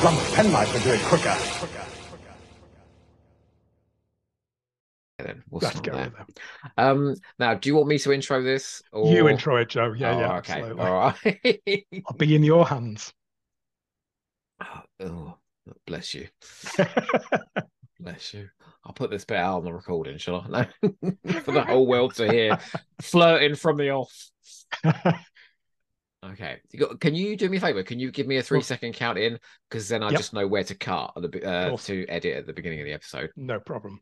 hamster with penknife would do it quicker. Then we'll Let's start go there. Um, now, do you want me to intro this? Or... You intro it, Joe. Yeah, Oh, yeah, okay. absolutely. All right. I'll be in your hands. oh, bless you. Bless you. I'll put this bit out on the recording, shall I? No, for the whole world to hear. Flirting from the off. Okay. You got, can you do me a favor? Can you give me a three second count in? Because then I Yep. just know where to cut at the uh, to edit at the beginning of the episode. no problem.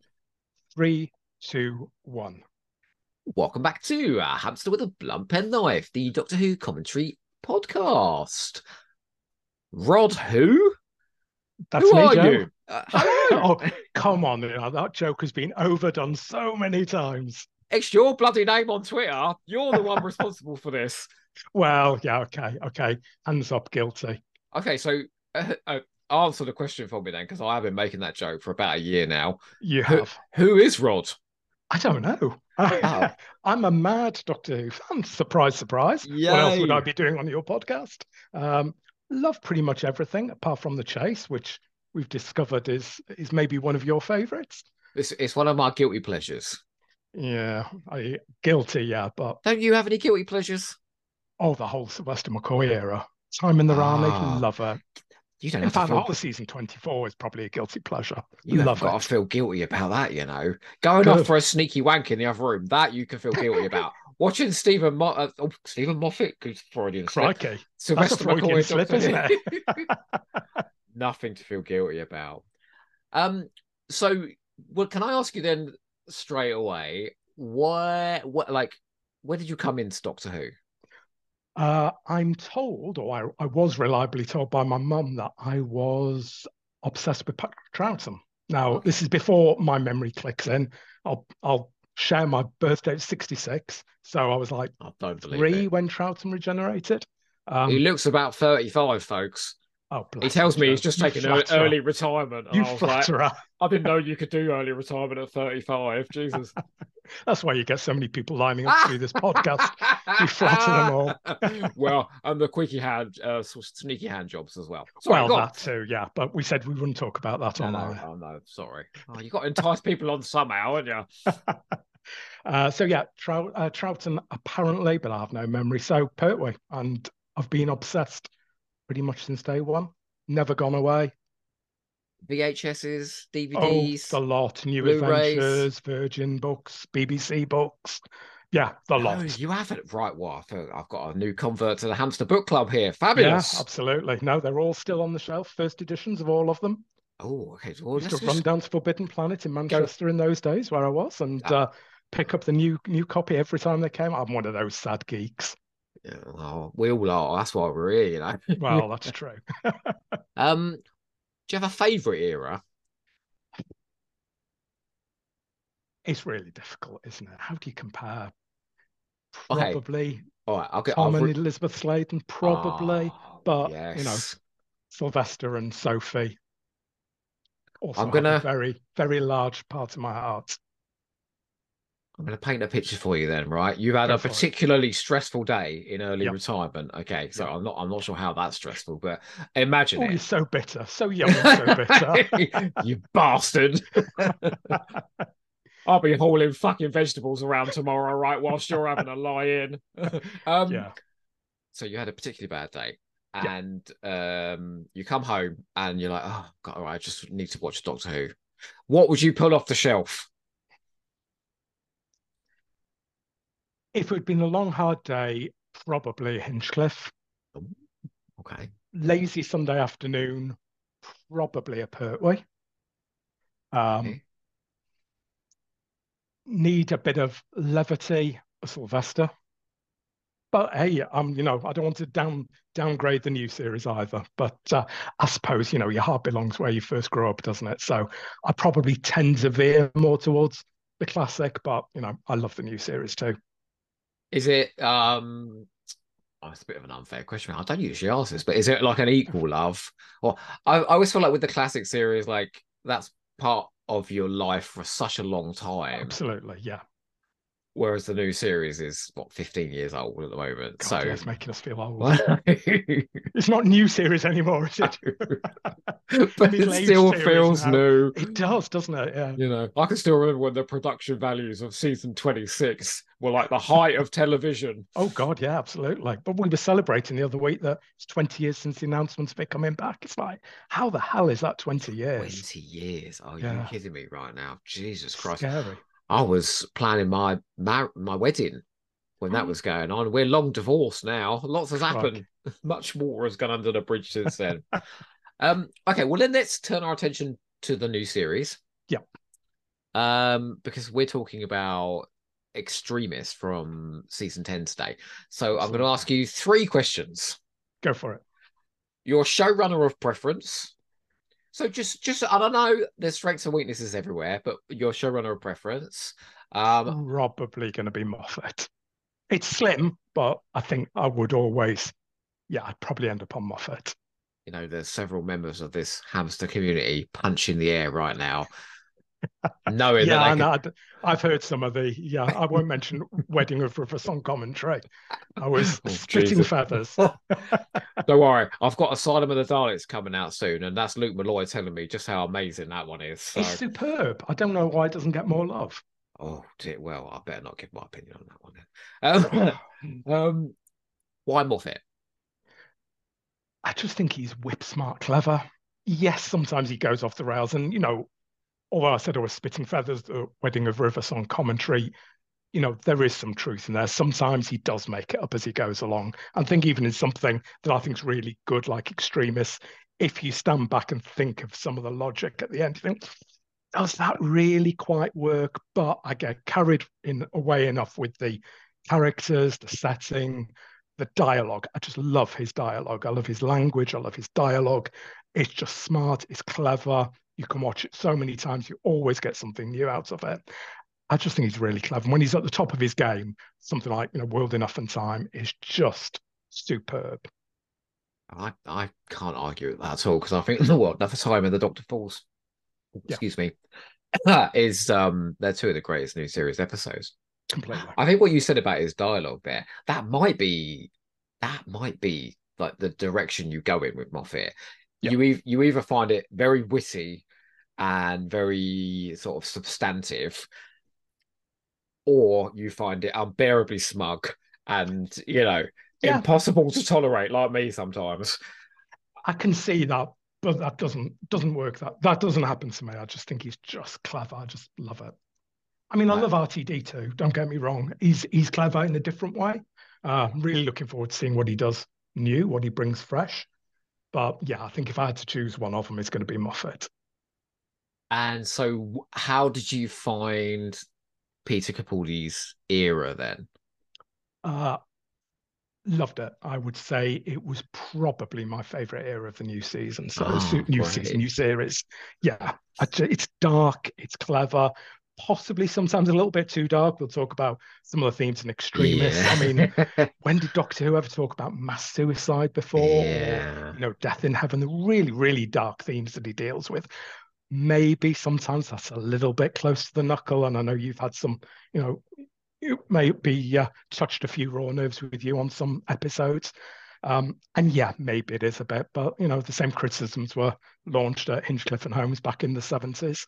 Three, two, one. Welcome back to uh, Hamster with a Blunt Pen Knife, the Doctor Who commentary podcast. Rod, who? That's who me, are Joe. you? Uh, oh, come on. that joke has been overdone so many times. It's your bloody name on Twitter. You're the one responsible for this. Well, yeah, okay, okay. Hands up, guilty. Okay, so uh, uh, answer the question for me then, because I have been making that joke for about a year now. You Who- have. Who is Rod? I don't know. Oh. I'm a mad Doctor Who fan. Surprise, surprise. What else would I be doing on your podcast? Um, love pretty much everything apart from the chase, which we've discovered is is maybe one of your favorites. It's, it's one of my guilty pleasures. Yeah, I guilty, yeah, but Don't you have any guilty pleasures? Oh, the whole Sylvester McCoy era. Time and the Rani, Ah. love her. You don't In fact, feel, all of season 24 is probably a guilty pleasure. you love got it. to feel guilty about that, you know. Going Good. off for a sneaky wank in the other room, that you can feel guilty about. Watching Stephen Mo- uh, oh, Steven Moffat, good Freudian slip. Crikey. Sylvester Freudian McCoy, slip, isn't Who. Nothing to feel guilty about. Um, so well, can I ask you then straight away, why what like where did you come into Doctor Who? Uh, I'm told, or I, I was reliably told by my mum, that I was obsessed with Patrick Troughton. Now, Okay. this is before my memory clicks in. I'll I'll share my birthday at 66. So I was like I don't believe three it. when Troughton regenerated. Um, He looks about 35, folks. Oh, He tells me he's just taking early retirement. You I like. I didn't know you could do early retirement at 35. Jesus. That's why you get so many people lining up to do this podcast. You flatter them all. well, and the quickie hand, uh, sneaky hand jobs as well. Sorry, well, that too, yeah. But we said we wouldn't talk about that No, on no, air. oh, no, sorry. Oh, you got to entice people on somehow, haven't you? Uh, so yeah, Trou- uh, Troughton apparently, but I have no memory. So Pertwee, and I've been obsessed pretty much since day one. Never gone away. VHSs, DVDs, Oh, the lot. New Blu-rays. Adventures, Virgin books, BBC books. Yeah, the Oh, lot. you haven't. Right. Well, I feel I've got a new convert to the Hamster Book Club here. Yeah, Fabulous. absolutely. No, they're all still on the shelf. First editions of all of them. oh, okay. so, Well, Used to run just- down to Forbidden Planet in Manchester in those days where I was, and Ah. uh, pick up the new new copy every time they came. I'm one of those sad geeks. Yeah, well, we all are. That's why we're here, you know. Well, that's true. Um, do you have a favourite era? It's really difficult, isn't it? How do you compare? Okay. Probably All right, I'll get. Tom I'll and Elizabeth Sladen, probably Oh, but, you know. Sylvester and Sophie. Also, I'm gonna- very, very large part of my heart. I'm going to paint a picture for you then, right? You've had Go a for it. particularly stressful day in early Yep. retirement. Okay, so Yep. I'm not. I'm not sure how that's stressful, but imagine Oh, you're so bitter, so young so bitter. you bastard. I'll be hauling fucking vegetables around tomorrow, right? Whilst you're having a lie in. um, yeah, So you had a particularly bad day, Yeah. and um, you come home and you're like, oh god, all right, I just need to watch Doctor Who. What would you pull off the shelf? If it had been a long, hard day, probably Hinchcliffe. Okay. Lazy Sunday afternoon, probably a Pertwee. Um, Okay. need a bit of levity, a Sylvester. But hey, um, you know, I don't want to down downgrade the new series either. But uh, I suppose you know your heart belongs where you first grew up, doesn't it? So I probably tend to veer more towards the classic, but you know, I love the new series too. Is it um oh, it's a bit of an unfair question. I don't usually ask this, but is it like an equal love? Or I, I always feel like with the classic series, like that's part of your life for such a long time. Absolutely, yeah. Whereas the new series is what 15 years old at the moment. God, so yeah, it's making us feel old. It's not new series anymore, is it? But it still feels now. new. It does, doesn't it? Yeah. You know, I can still remember when the production values of season 26 were like the height of television. Oh God, yeah, absolutely. But we were celebrating the other week that it's 20 years since the announcement of it coming back. It's like, how the hell is that 20 years? 20 years. Are you kidding me right now? Jesus Christ. Scary. I was planning my mar- my wedding when that Oh. was going on. We're long divorced now. Lots has happened. Much more has gone under the bridge since then. um, okay, well then let's turn our attention to the new series. Yeah. Um, because we're talking about Extremis from season 10 today. So I'm going to ask you three questions. Go for it. Your showrunner of preference. So just just I don't know, there's strengths and weaknesses everywhere, but your showrunner of preference. Um, Probably going to be Moffat. It's slim, but I think I would always, yeah, I'd probably end up on Moffat. you know, there's several members of this hamster community punching the air right now, knowing yeah, that they I'd, I've heard some of the, yeah, I won't mention Wedding of River Song commentary. I was Oh, splitting Jesus. feathers. don't worry, I've got Asylum of the Daleks coming out soon, and that's Luke Malloy telling me just how amazing that one is. So, It's superb. I don't know why it doesn't get more love. oh dear, well, I better not give my opinion on that one. Then. Um, um, why Moffat? I just think he's whip smart, clever. Yes, sometimes he goes off the rails. And, you know, although I said I was spitting feathers, the Wedding of River Song commentary, you know, there is some truth in there. Sometimes he does make it up as he goes along. I think even in something that I think is really good, like Extremis, if you stand back and think of some of the logic at the end, you think, does that really quite work? But I get carried in away enough with the characters, the setting, the dialogue. I just love his dialogue. I love his language. I love his dialogue. It's just smart. It's clever. You can watch it so many times. You always get something new out of it. I just think he's really clever. And when he's at the top of his game, something like you know, World Enough and Time is just superb. I, I can't argue with that at all because I think the what another time and the Doctor Falls, Yeah. excuse me, is um they're two of the greatest new series episodes. Completely. I think what you said about his dialogue there, that might be that might be like the direction you go in with Moffat. Yeah. You e- you either find it very witty and very sort of substantive, or you find it unbearably smug and you know Yeah. impossible to tolerate, like me sometimes. I can see that, but that doesn't doesn't work. That that doesn't happen to me. I just think he's just clever. I just love it. I mean, I love RTD too. Don't get me wrong. He's he's clever in a different way. Uh, I'm really looking forward to seeing what he does new, what he brings fresh. But yeah, I think if I had to choose one of them, it's going to be Moffat. And so, how did you find Peter Capaldi's era then? Uh, loved it. I would say it was probably my favorite era of the new season. So Oh, new great. season, new series. Yeah, it's dark, it's clever, possibly sometimes a little bit too dark. We'll talk about some of the themes in Extremis. I mean, when did Doctor Who ever talk about mass suicide before? Or, yeah. you know, death in heaven, the really, really dark themes that he deals with. Maybe sometimes that's a little bit close to the knuckle. And I know you've had some, you know, it may be uh, touched a few raw nerves with you on some episodes. Um, and yeah, maybe it is a bit, but you know, the same criticisms were launched at Hinchcliffe and Holmes back in the 70s.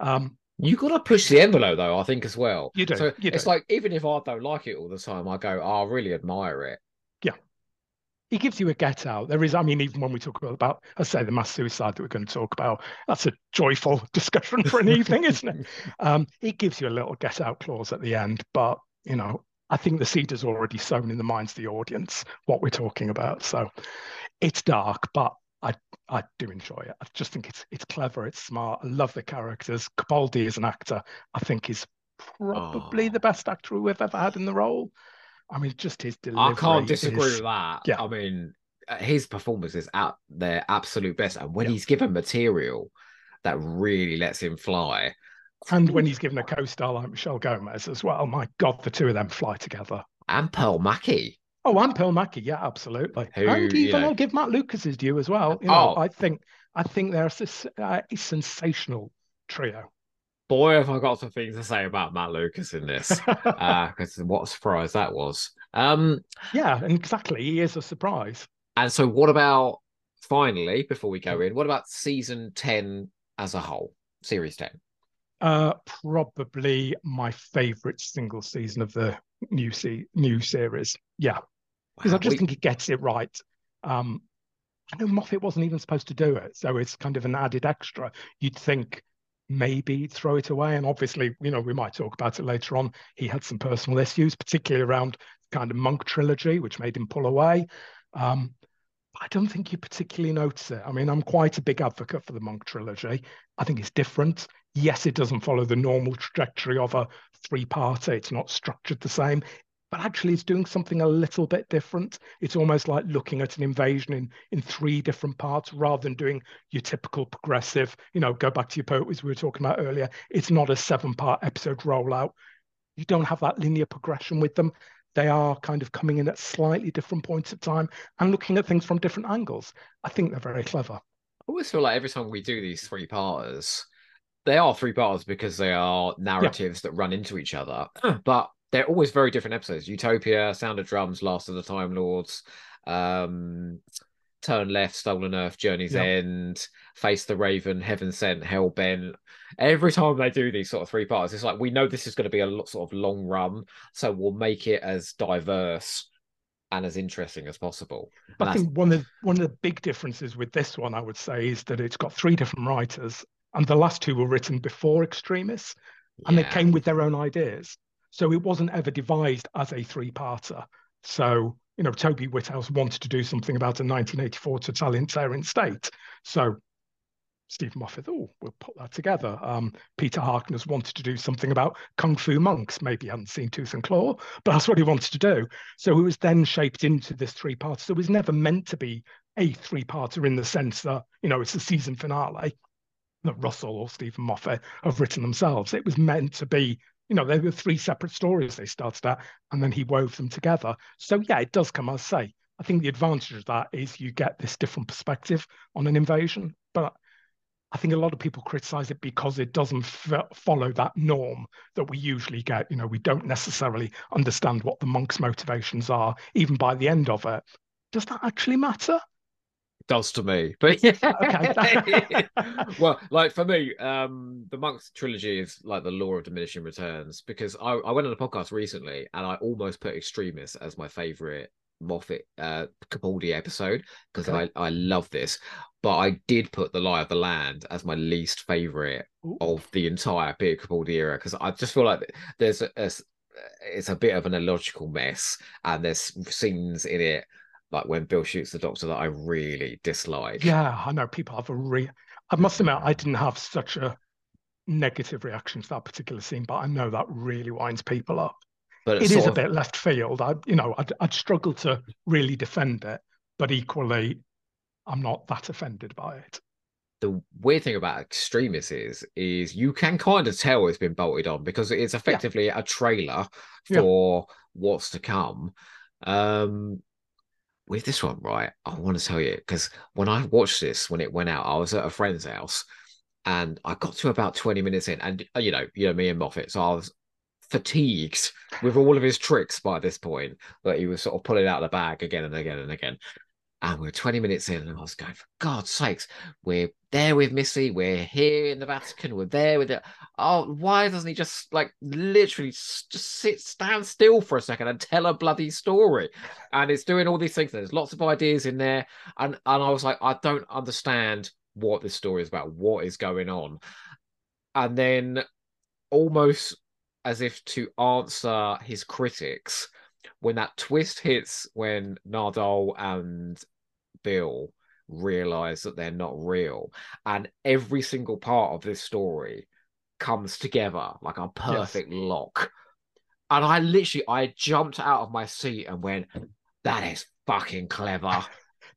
Um, You got to push the envelope, though. I think as well. You do, So you it's do. like even if I don't like it all the time, I go, oh, I really admire it. He gives you a get out. There is, I mean, even when we talk about, I say, the mass suicide that we're going to talk about, that's a joyful discussion for an evening, isn't it? Um, it gives you a little get out clause at the end, but you know, I think the seed is already sown in the minds of the audience what we're talking about. So it's dark, but I I do enjoy it. I just think it's it's clever, it's smart. I love the characters. Capaldi as an actor, I think is probably Oh. the best actor we've ever had in the role. I mean, just his delivery. I can't disagree is- with that. yeah. I mean, uh, his performance is at their absolute best, and when Yeah. he's given material that really lets him fly, And when he's given a co-star like Michelle Gomez as well, my God, the two of them fly together. and Pearl Mackie. Oh, and Pearl Mackie, yeah, absolutely. Who, and even I'll give Matt Lucas his due as well. You know, Oh. I think I think they're a, uh, a sensational trio. Boy, have I got some things to say about Matt Lucas in this. Because uh, what a surprise that was. Um, yeah, exactly. He is a surprise. And so, what about finally, before we go in, what about season 10 as a whole, series 10? Uh, probably my favorite single season of the new se- new series. Yeah, because wow, I just we... think it gets it right. Um, I know Moffat wasn't even supposed to do it, so it's kind of an added extra. You'd think maybe throw it away, and obviously, you know, we might talk about it later on. He had some personal issues, particularly around kind of Monk trilogy, which made him pull away. Um, I don't think you particularly notice it. I mean, I'm quite a big advocate for the Monk trilogy. I think it's different. Yes, it doesn't follow the normal trajectory of a three-parter. It's not structured the same, but actually it's doing something a little bit different. It's almost like looking at an invasion in in three different parts rather than doing your typical progressive. You know, go back to your poet as we were talking about earlier. It's not a seven-part episode rollout. You don't have that linear progression with them they are kind of coming in at slightly different points of time and looking at things from different angles. I think they're very clever. I always feel like every time we do these three parters, they are three parters because they are narratives yeah. that run into each other, but they're always very different episodes. Utopia, Sound of Drums, Last of the Time Lords, um, Turn Left, Stolen Earth, Journey's yeah. End, Face the Raven, Heaven Sent, Hell Bent. Every time they do these sort of three parts, it's like we know this is going to be a lot, sort of long run, so we'll make it as diverse and as interesting as possible. I think one of one of the big differences with this one, I would say, is that it's got three different writers, and the last two were written before Extremis, and they came with their own ideas. So it wasn't ever devised as a three-parter. So you know, Toby Whithouse wanted to do something about a 1984 totalitarian state. So Steven Moffat, oh, we'll put that together. Um, Peter Harness wanted to do something about kung fu monks. Maybe he hadn't seen Tooth and Claw, but that's what he wanted to do. So it was then shaped into this three part. So it was never meant to be a three parter in the sense that, you know, it's a season finale that Russell or Steven Moffat have written themselves. It was meant to be you know, there were three separate stories they started at, and then he wove them together. So yeah, it does come as say. I think the advantage of that is you get this different perspective on an invasion. But I think a lot of people criticize it because it doesn't f- follow that norm that we usually get. You know, we don't necessarily understand what the monk's motivations are, even by the end of it. Does that actually matter? Does to me. But yeah, okay. well, like for me, um, the Monks trilogy is like the law of diminishing returns because I, I went on a podcast recently and I almost put Extremis as my favorite Moffat uh Capaldi episode because okay. I, I love this. But I did put The Lie of the Land as my least favorite Ooh. of the entire Peter Capaldi era because I just feel like there's a, a it's a bit of an illogical mess and there's scenes in it like when Bill shoots the doctor that I really dislike. Yeah, I know people have a re. I must admit, I didn't have such a negative reaction to that particular scene, but I know that really winds people up. But it is a bit left field. I, you know, I'd, I'd struggle to really defend it, but equally, I'm not that offended by it. The weird thing about Extremis is, is you can kind of tell it's been bolted on because it's effectively yeah. a trailer for yeah. what's to come. Um, with this one, right? I want to tell you because when I watched this when it went out, I was at a friend's house and I got to about 20 minutes in, and uh, you know, you know, me and Moffat, so I was fatigued with all of his tricks by this point that he was sort of pulling out of the bag again and again and again. And we're 20 minutes in, and I was going, for God's sakes, we're there with Missy, we're here in the Vatican, we're there with it. Oh, why doesn't he just like literally just sit, stand still for a second and tell a bloody story? And it's doing all these things. There's lots of ideas in there. And, and I was like, I don't understand what this story is about, what is going on. And then almost as if to answer his critics, when that twist hits when Nardole and Bill realize that they're not real. And every single part of this story comes together like a perfect yes. lock. And I literally I jumped out of my seat and went, that is fucking clever.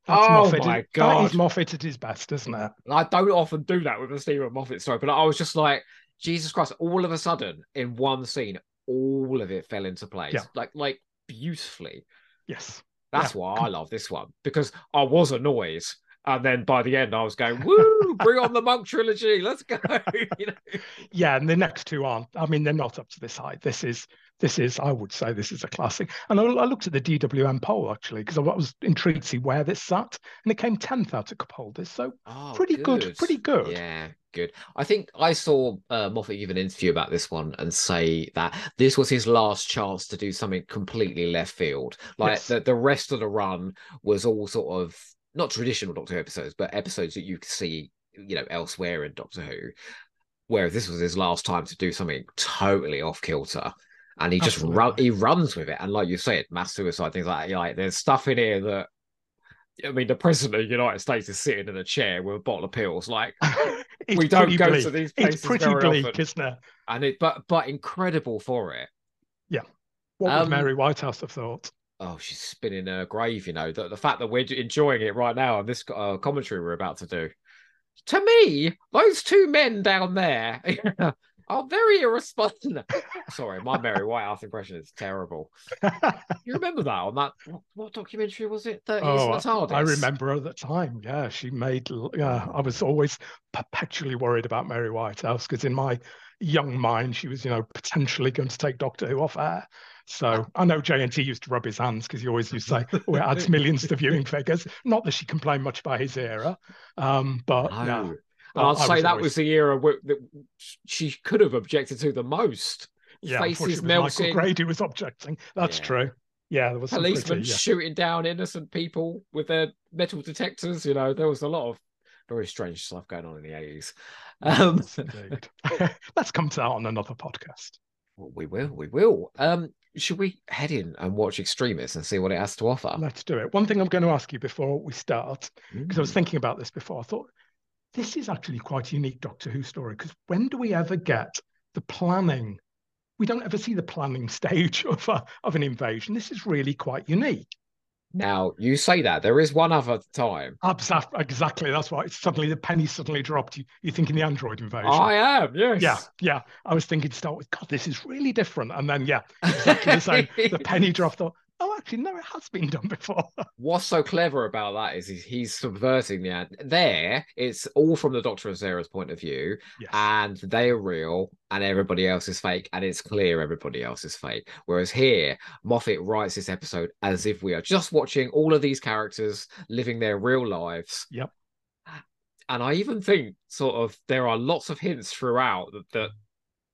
That's oh Moffat. my god, that is Moffat at his best, isn't it? I don't often do that with a Steven Moffat story, but I was just like, Jesus Christ! All of a sudden, in one scene, all of it fell into place, yeah. like like beautifully. Yes, that's yeah. why I love this one because I was annoyed And then by the end, I was going, "Woo! Bring on the Monk trilogy! Let's go!" you know? Yeah, and the next two aren't. I mean, they're not up to this height. This is this is, I would say, this is a classic. And I, I looked at the DWM poll actually because I was intrigued to see where this sat, and it came tenth out of Capaldi's. So Oh, pretty good. pretty good. Yeah, good. I think I saw uh, Moffat give an interview about this one and say that this was his last chance to do something completely left field. Like Yes. the, the rest of the run was all sort of not traditional Doctor Who episodes, but episodes that you could see, you know, elsewhere in Doctor Who. Whereas this was his last time to do something totally off kilter. And he just run, he runs with it. And like you said, mass suicide, things like that. Like there's stuff in here that I mean, the president of the United States is sitting in a chair with a bottle of pills. Like we don't go bleak. to these places It's pretty very bleak, often. isn't it? and it but but incredible for it. Yeah. What Um, would Mary Whitehouse have thought? Oh, she's spinning her grave. You know the, the fact that we're enjoying it right now on this uh, commentary we're about to do. To me, those two men down there are very irresponsible. Sorry, my Mary Whitehouse impression is terrible. You remember that on that what, what documentary was it? Years Oh, in the I remember at the time. Yeah, she made. Yeah, I was always perpetually worried about Mary Whitehouse because in my young mind, she was, you know, potentially going to take Doctor Who off air. So I know JNT used to rub his hands because he always used to say, "Oh, it adds millions to viewing figures." Not that she complained much about his era, um, but No. yeah, And I'd say was that always- was the era where, that she could have objected to the most. yeah. faces unfortunately, it was melting. Michael Grade was objecting. That's Yeah. true. Yeah, there was policemen pretty, yeah. shooting down innocent people with their metal detectors. You know, there was a lot of very strange stuff going on in the eighties. Um, Yes. Let's come to that on another podcast. we will, we will. Um, should we head in and watch Extremis and see what it has to offer? Let's do it. One thing I'm going to ask you before we start, because I was Mm. thinking about this before, I thought this is actually quite a unique Doctor Who story. Because when do we ever get the planning? We don't ever see the planning stage of a, of an invasion. This is really quite unique. Now you say that there is one other time. Absa- Exactly. That's why it's suddenly the penny suddenly dropped. You, you're thinking the android invasion. I am, yes. Yeah, yeah. I was thinking to start with, God, this is really different. And then, yeah, exactly the same. the penny dropped. Thought, oh, actually, no, it has been done before. What's so clever about that is he's, he's subverting the ad. There, it's all from the Doctor and Sarah's point of view, yes. and they are real, and everybody else is fake, and it's clear everybody else is fake. Whereas here, Moffat writes this episode as if we are just watching all of these characters living their real lives. Yep. And I even think, sort of, there are lots of hints throughout that. that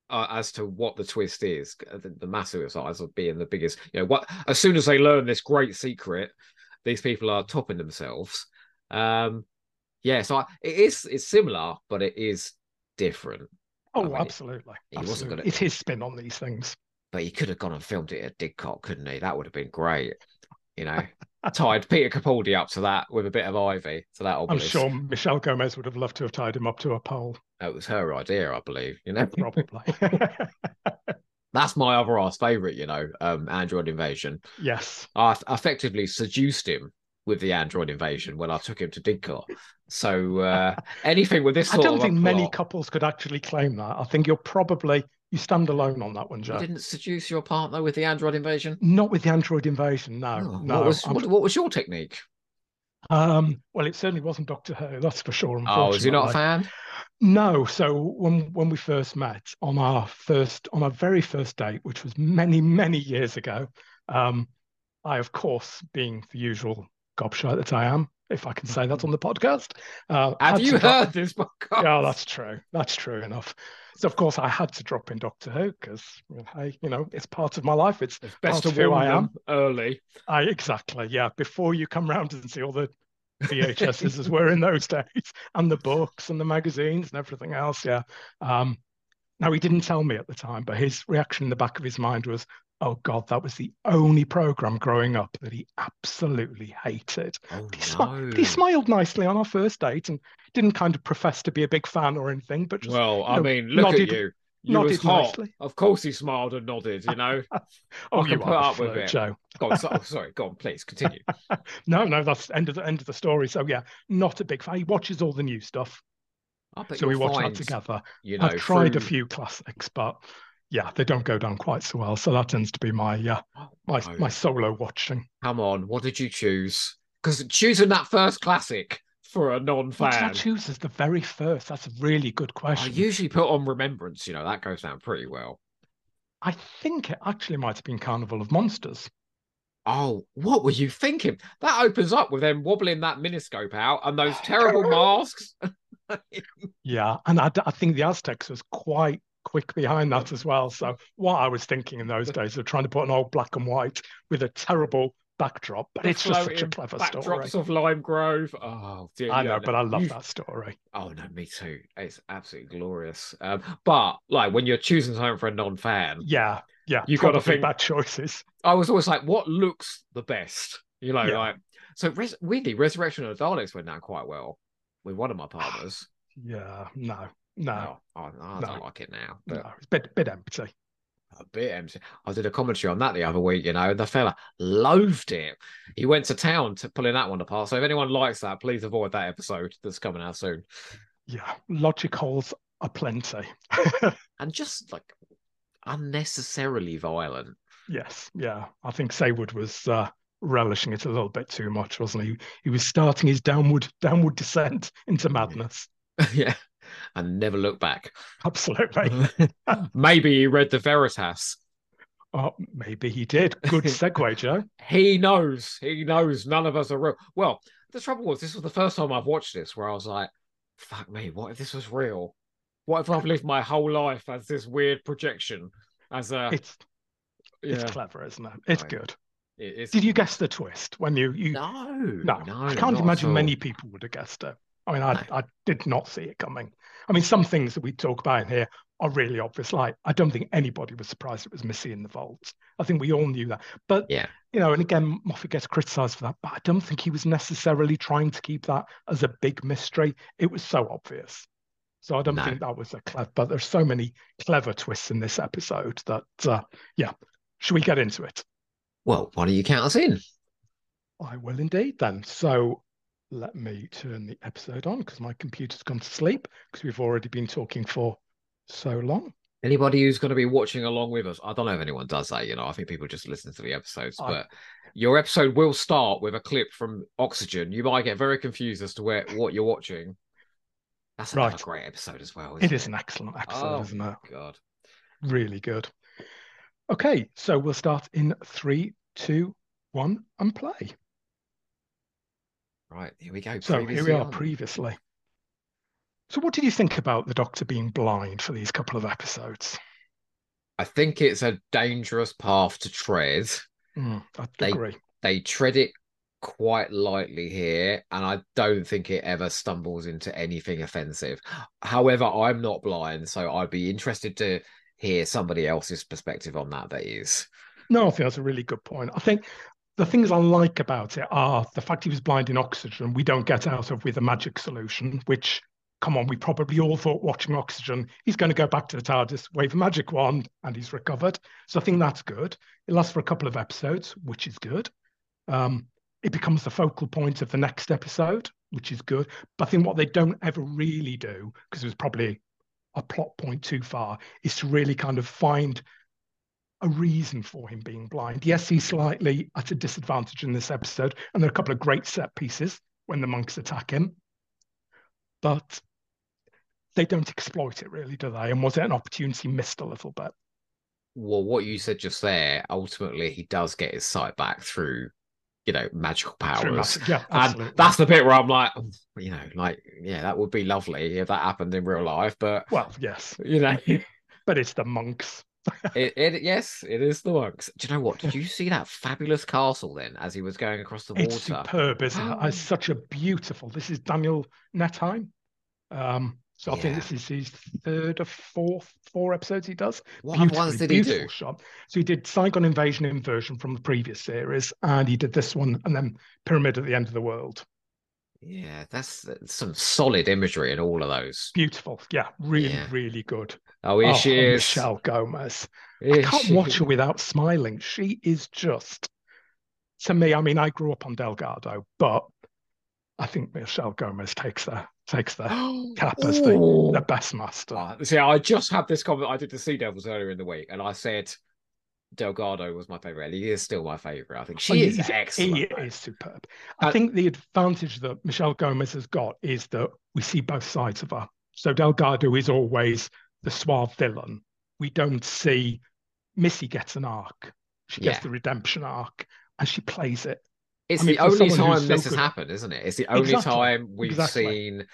uh, as to what the twist is, the, the mass suicides of being the biggest. You know, what as soon as they learn this great secret, these people are topping themselves. Um, yeah, so I, it is it's similar, but it is different. oh, mean, absolutely. he wasn't gonna- It's his spin on these things. But he could have gone and filmed it at Didcot, couldn't he? That would have been great. You know, tied Peter Capaldi up to that with a bit of ivy to that I'm sure Michelle Gomez would have loved to have tied him up to a pole, That was her idea, I believe. You know, probably. that's my other ass favorite. You know, um, Android Invasion. yes. I effectively seduced him with the Android Invasion when I took him to Didcot. So uh, anything with this I don't think many plot- couples could actually claim that. I think you're probably you stand alone on that one, You Joe. didn't seduce your partner with the Android Invasion. Not with the Android invasion, no. Oh, no. What was what, what was your technique? um, well, it certainly wasn't Doctor Who, that's for sure. Oh, is he not a fan? No. So when when we first met on our first on our very first date, which was many many years ago, um, I of course, being the usual gobshite that I am, if I can say that on the podcast, uh, Have you to drop- heard this podcast? Yeah, that's true. That's true enough. So of course I had to drop in Doctor Who because hey, you know, it's part of my life. It's It's best of who I am. early. I exactly, yeah. Before you come round and see all the VHSs as were in those days, and the books and the magazines and everything else, yeah. Um, now he didn't tell me at the time, but his reaction in the back of his mind was, "Oh God, that was the only program growing up that he absolutely hated." Oh He, no. he smiled nicely on our first date and didn't kind of profess to be a big fan or anything, but just Well, I know, mean, look nodded- at you. You nodded hot. nicely. Of course, he smiled and nodded. You know. oh, I can you put up with it. Joe. Go on, so, oh, sorry. Go on, please continue. No, no, that's end of the end of the story. So yeah, not a big fan. He watches all the new stuff, so we watch that together. You know, I've tried a few classics, but yeah, they don't go down quite so well. So that tends to be my uh, Oh, my no. my solo watching. Come on, what did you choose? Because choosing that first classic for a non-fan? I choose as the very first? That's a really good question. I usually put on Remembrance. You know that goes down pretty well. I think it actually might have been Carnival of Monsters. Oh, what were you thinking? That opens up with them wobbling that miniscope out and those terrible masks. Yeah, and I think the Aztecs was quite quick behind that as well. So what I was thinking in those days of trying to put an old black and white with a terrible backdrop, but The it's just such a clever story. backdrops of Lime Grove. Oh, dear. I know, no, but I love you- that story. Oh no, me too. It's absolutely glorious. Um, but like when you're choosing something for a non-fan, Yeah, yeah. you've gotta probably think- bad choices. I was always like, what looks the best? You know, Yeah. like so. Res- weirdly, Resurrection of the Daleks went down quite well with one of my partners. Yeah, no, no, Oh, I, don't like it now, no. It's a bit, bit empty. A bit empty. I did a commentary on that the other week. You know, and the fella loathed it. He went to town to pulling that one apart. So if anyone likes that, please avoid that episode that's coming out soon. Yeah, logic holes are plenty. And just like unnecessarily violent. Yes, yeah. I think Saward was uh, relishing it a little bit too much, wasn't he? He was starting his downward downward descent into madness. yeah, and never look back. Absolutely. Maybe he read the Veritas. Oh, maybe he did. Good segue, Joe. He knows. He knows none of us are real. Well, the trouble was, this was the first time I've watched this where I was like, fuck me, what if this was real? What if I've lived my whole life as this weird projection? As a, It's yeah, it's clever, isn't it? It's Right. good. it- it's- Did you guess the twist when you you? No, No, no, I can't imagine many people would have guessed it. I mean, I I did not see it coming. I mean, some things that we talk about in here are really obvious. Like, I don't think anybody was surprised it was Missy in the vault. I think we all knew that. But Yeah. you know, and again, Moffat gets criticised for that, but I don't think he was necessarily trying to keep that as a big mystery. It was so obvious. So I don't No. think that was a clever. But there's so many clever twists in this episode that, uh, yeah. Should we get into it? Well, why don't you count us in? I will indeed then. So let me turn the episode on because my computer's gone to sleep because we've already been talking for so long. Anybody who's going to be watching along with us, I don't know if anyone does that. You know, I think people just listen to the episodes. I- But your episode will start with a clip from Oxygen. You might get very confused as to where what you're watching. That's another Right. great episode as well. It Isn't is an excellent episode, Oh, isn't it? God. Really good. Okay, so we'll start in three, two, one, and play. Right, here we go. So here we are on. previously. So, what did you think about the Doctor being blind for these couple of episodes? I think it's a dangerous path to tread. Mm, I They- agree. They tread it quite lightly here, and I don't think it ever stumbles into anything offensive. However, I'm not blind, so I'd be interested to hear somebody else's perspective on that. That is, No, I think that's a really good point. I think the things I like about it are the fact he was blind in oxygen, we don't get out of with a magic solution, which, come on, we probably all thought watching oxygen, he's going to go back to the TARDIS, wave a magic wand, and he's recovered. So I think that's good. It lasts for a couple of episodes, which is good. Um, it becomes the focal point of the next episode, which is good. But I think what they don't ever really do, because it was probably a plot point too far, is to really kind of find a reason for him being blind. Yes, he's slightly at a disadvantage in this episode, and there are a couple of great set pieces when the monks attack him, but they don't exploit it really, do they? And was it an opportunity missed a little bit? well, what you said just there. Ultimately, he does get his sight back through, you know, magical powers. Yeah, And absolutely. that's the bit where I'm like, "Oh, you know, like, yeah, that would be lovely if that happened in real life, but well, yes, you know, but it's the monks. It yes, it is the monks. Do you know what? Did you see that fabulous castle then as he was going across the water? It's superb, isn't it? It's such a beautiful. This is Daniel Nettheim. Um, so I think this is his third or fourth four episodes he does. What ones did he do? shot. So he did Zygon Invasion Inversion from the previous series, and he did this one, and then Pyramid at the End of the World. Yeah, that's, that's some solid imagery in all of those. Beautiful, yeah, really, Yeah. really good. Oh, here oh, she is. Michelle Gomez. Here I can't she- watch her without smiling. She is just, to me. I mean, I grew up on Delgado, but I think Michelle Gomez takes the takes the cap as the, the best master. Uh, see, I just had this comment. I did the Sea Devils earlier in the week, and I said, Delgado was my favorite. He is still my favorite. I think Oh, she is he's- excellent. He though. is superb. I Uh, think the advantage that Michelle Gomez has got is that we see both sides of her. So Delgado is always the suave villain. We don't see Missy gets an arc. She gets Yeah. the redemption arc, and she plays it. It's I mean, the only someone who's time so this has happened, isn't it? It's the only Exactly, time we've exactly. seen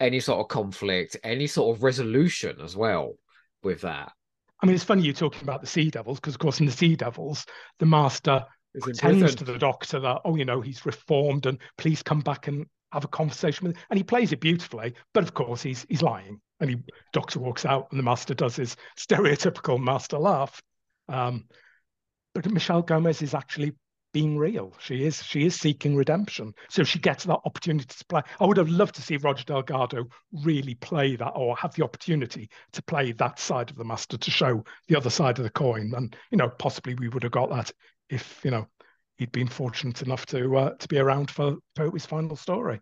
any sort of conflict, any sort of resolution as well with that. I mean, it's funny you're talking about the Sea Devils because, of course, in the Sea Devils, the Master It's pretends to the Doctor that, oh, you know, he's reformed and please come back and have a conversation with. And he plays it beautifully, but of course, he's he's lying. And he Doctor walks out, and the Master does his stereotypical Master laugh. Um, but Michelle Gomez is actually being real. She is she is seeking redemption, so she gets that opportunity to play. I would have loved to see Roger Delgado really play that, or have the opportunity to play that side of the Master to show the other side of the coin. And you know, possibly we would have got that if you know he'd been fortunate enough to uh, to be around for Pertwee's final story.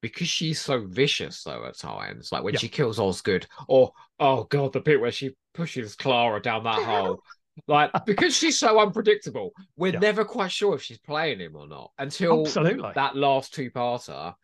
because she's so vicious though at times like when Yeah. she kills osgood or oh god the bit where she pushes clara down that hole like because she's so unpredictable we're Yeah. never quite sure if she's playing him or not until Absolutely. that last two parter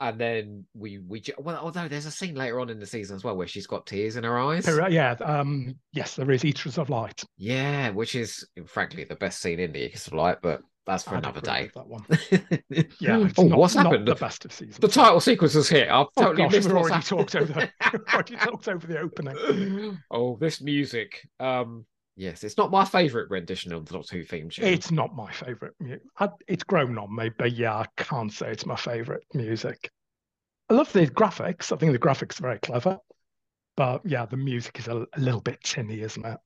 and then we we well although there's a scene later on in the season as well where she's got tears in her eyes Yeah, um, yes, there is Eaters of Light. yeah which is frankly the best scene in the Eaters of light but that's for I'd another day That one. Yeah. oh not- what's happened The best of season. the title sequence is here i've Oh totally gosh, missed we've already talked over. already talked over the opening. oh, this music. Um, yes, it's not my favorite rendition of the Doctor Who theme tune. It's not my favorite. mu- I, it's grown on me, but yeah, I can't say it's my favorite music. I love the graphics. I think the graphics are very clever, but yeah, the music is a, a little bit tinny, isn't it?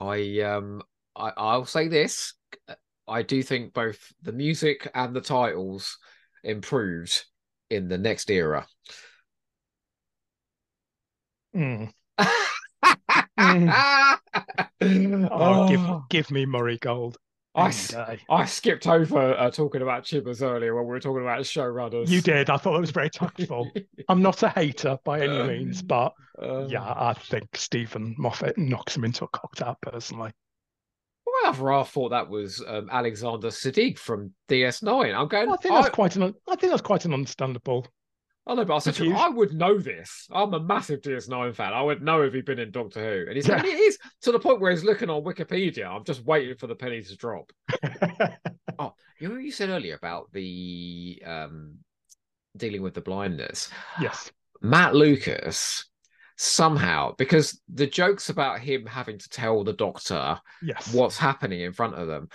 I um, I, I'll say this. I do think both the music and the titles improved in the next era. Mm. oh, Oh, give give me Murray Gold. I, any s- day. I skipped over uh, talking about Chibbers earlier when we were talking about the showrunners. You did. I thought it was very tactful. I'm not a hater by any means, but Uh, yeah, I think Steven Moffat knocks him into a cocked cocktail personally. Well, I've rather thought that was um, Alexander Siddig from DS9. I'm going. I think that's quite an. I think that's quite an understandable. I know, but I said to him, I would know this. I'm a massive DS9 fan. I would know if he'd been in Doctor Who. And he's Yeah. it is to the point where he's looking on Wikipedia. I'm just waiting for the penny to drop. Oh, you know what you said earlier about the um, dealing with the blindness? yes. Matt Lucas somehow, because the jokes about him having to tell the Doctor Yes. what's happening in front of them,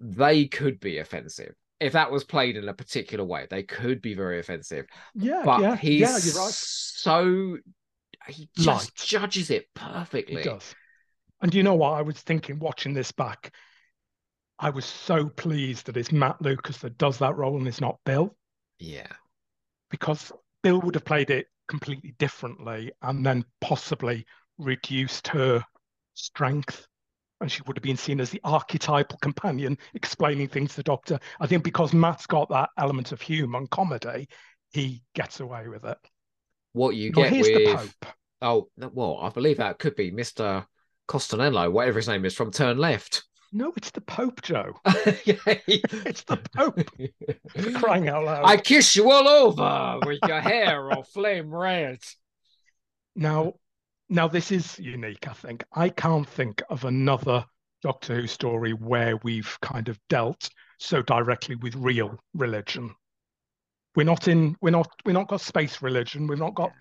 they could be offensive. If that was played in a particular way, they could be very offensive. Yeah. But yeah. he's yeah. You're right. so he just Light. judges it perfectly. He does. And you know what? I was thinking watching this back. I was so pleased that it's Matt Lucas that does that role and it's not Bill, Yeah. because Bill would have played it completely differently and then possibly reduced her strength. And she would have been seen as the archetypal companion explaining things to the doctor. I think because Matt's got that element of humour and comedy, he gets away with it. What you get here's the with Pope. oh well, I believe that could be Mr. Costanello, whatever his name is, from Turn Left. No, it's the Pope, Joe. It's the Pope. Crying out loud. I kiss you all over with your hair all flame red. Now, now this is unique. I think I can't think of another Doctor Who story where we've kind of dealt so directly with real religion. We're not in. We're not. We're not got space religion. We've not got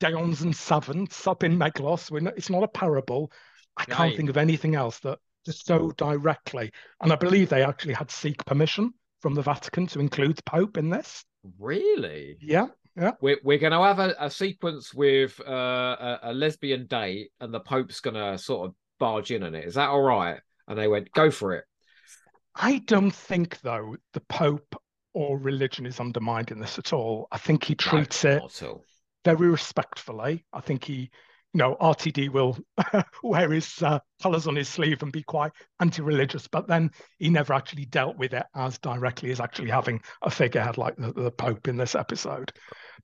Deons and Savants up in Meglos. We're not, it's not a parable. I can't think of anything else that just so directly. And I believe they actually had seek permission from the Vatican to include the Pope in this. Really? Yeah, We're we're going to have a, a sequence with uh, a, a lesbian date, and the Pope's going to sort of barge in on it. Is that all right? And they went, "Go for it." I don't think, though, the Pope or religion is undermined in this at all. I think he No, treats it at all. very respectfully. I think he, you know, RTD will wear his uh, colours on his sleeve and be quite anti religious, but then he never actually dealt with it as directly as actually having a figurehead like the, the Pope in this episode.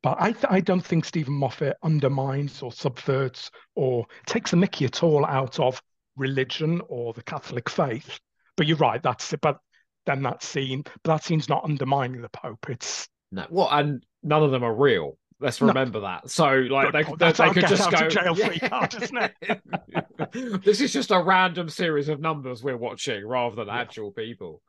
But I, I don't think Steven Moffat undermines or subverts or takes the mickey at all out of religion or the Catholic faith. But you're right, that's it. But then that scene, but that scene's not undermining the Pope. It's no, well, and none of them are real. Let's No. remember that. So, like, they, they, they could just go. jail free card, isn't it? this is just a random series of numbers we're watching rather than Yeah. actual people.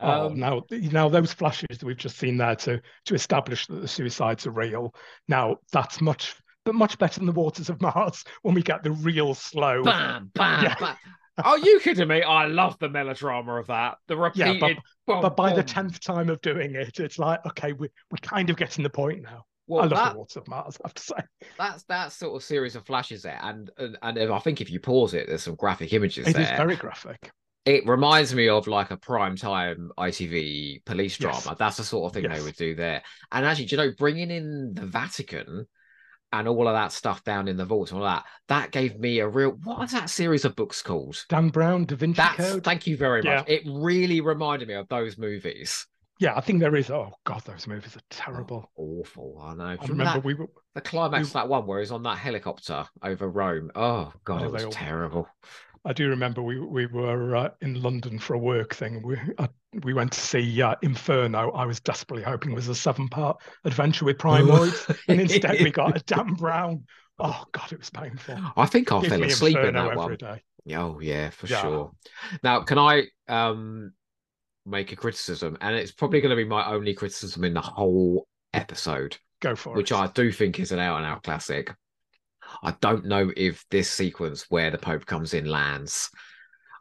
oh Um, now now those flashes that we've just seen there to to establish that the suicides are real. Now that's much but much better than the waters of Mars when we get the real slow. bam, bam, Yeah. bam. Are you kidding me? I love the melodrama of that. The Yeah, repeated. but- boom, But by the tenth time of doing it, it's like okay, we we're kind of getting the point now. Well, I love that, the waters of Mars. I have to say, that's that sort of series of flashes there, and and, and if, I think if you pause it, there's some graphic images it is there. very graphic. it reminds me of like a prime time ITV police Yes. drama. That's the sort of thing they would do there. And actually, do you know, bringing in the Vatican and all of that stuff down in the vaults and all that, that gave me a real. What is that series of books called? Dan Brown, Da Vinci That's Code. thank you very much. Yeah. It really reminded me of those movies. Yeah, I think there is. Oh God, those movies are terrible. Awful, I know. I Remember remember that- we were the climax we- of that one where he's on that helicopter over Rome. Oh god, Oh, it was all- terrible. I do remember we we were uh, in London for a work thing. We uh, we went to see uh, Inferno. I was desperately hoping it was a seven part adventure with Primords, and instead we got a Dan Brown. Oh God, it was painful. I think I Give fell asleep in that one. day. Oh yeah, for Yeah. sure. Now, can I um make a criticism? And it's probably hmm. going to be my only criticism in the whole episode, Go for which it. Which I do think is an out and out classic. I don't know if this sequence where the Pope comes in lands.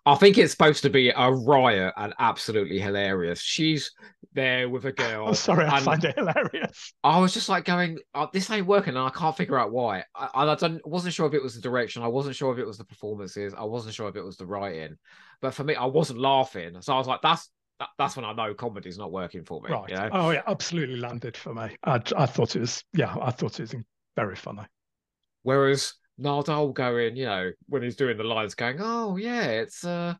I think it's supposed to be a riot and absolutely hilarious. She's there with a girl. I'm sorry, I find it hilarious. I was just like going, oh, this ain't working, and I can't figure out why. I, I don't, wasn't sure if it was the direction. I wasn't sure if it was the performances. I wasn't sure if it was the writing. But for me, I wasn't laughing, so I was like, that's that, that's when I know comedy's not working for me. Right. You know? Oh yeah, absolutely landed for me. I I thought it was yeah, I thought it was very funny. Whereas Nardole going, you know, when he's doing the lines, going, oh yeah, it's uh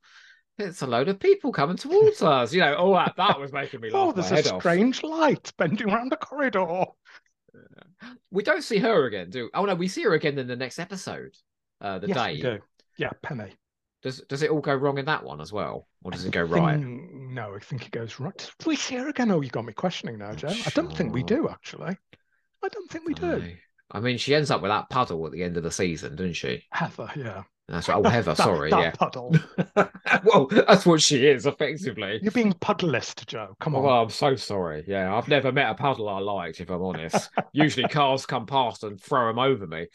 it's a load of people coming towards us. You know, all that that was making me laugh Oh, there's a off. strange light bending around the corridor. We don't see her again, do? Oh no, we see her again in the next episode. Uh, the yes, day. we do. Yeah, Penny. Does does it all go wrong in that one as well, or does it go right? think- No, I think it goes right. We see her again? Oh, you got me questioning now, Joe. I don't think we do actually. I don't think we do. I mean, she ends up with that puddle at the end of the season, doesn't she? Heather, yeah. That's right. Oh, Heather, That- sorry, that yeah. puddle. well, that's what she is, effectively. You're being puddlist, Joe. Come on. Well, I'm so sorry. Yeah, I've never met a puddle I liked, if I'm honest. Usually cars come past and throw them over me.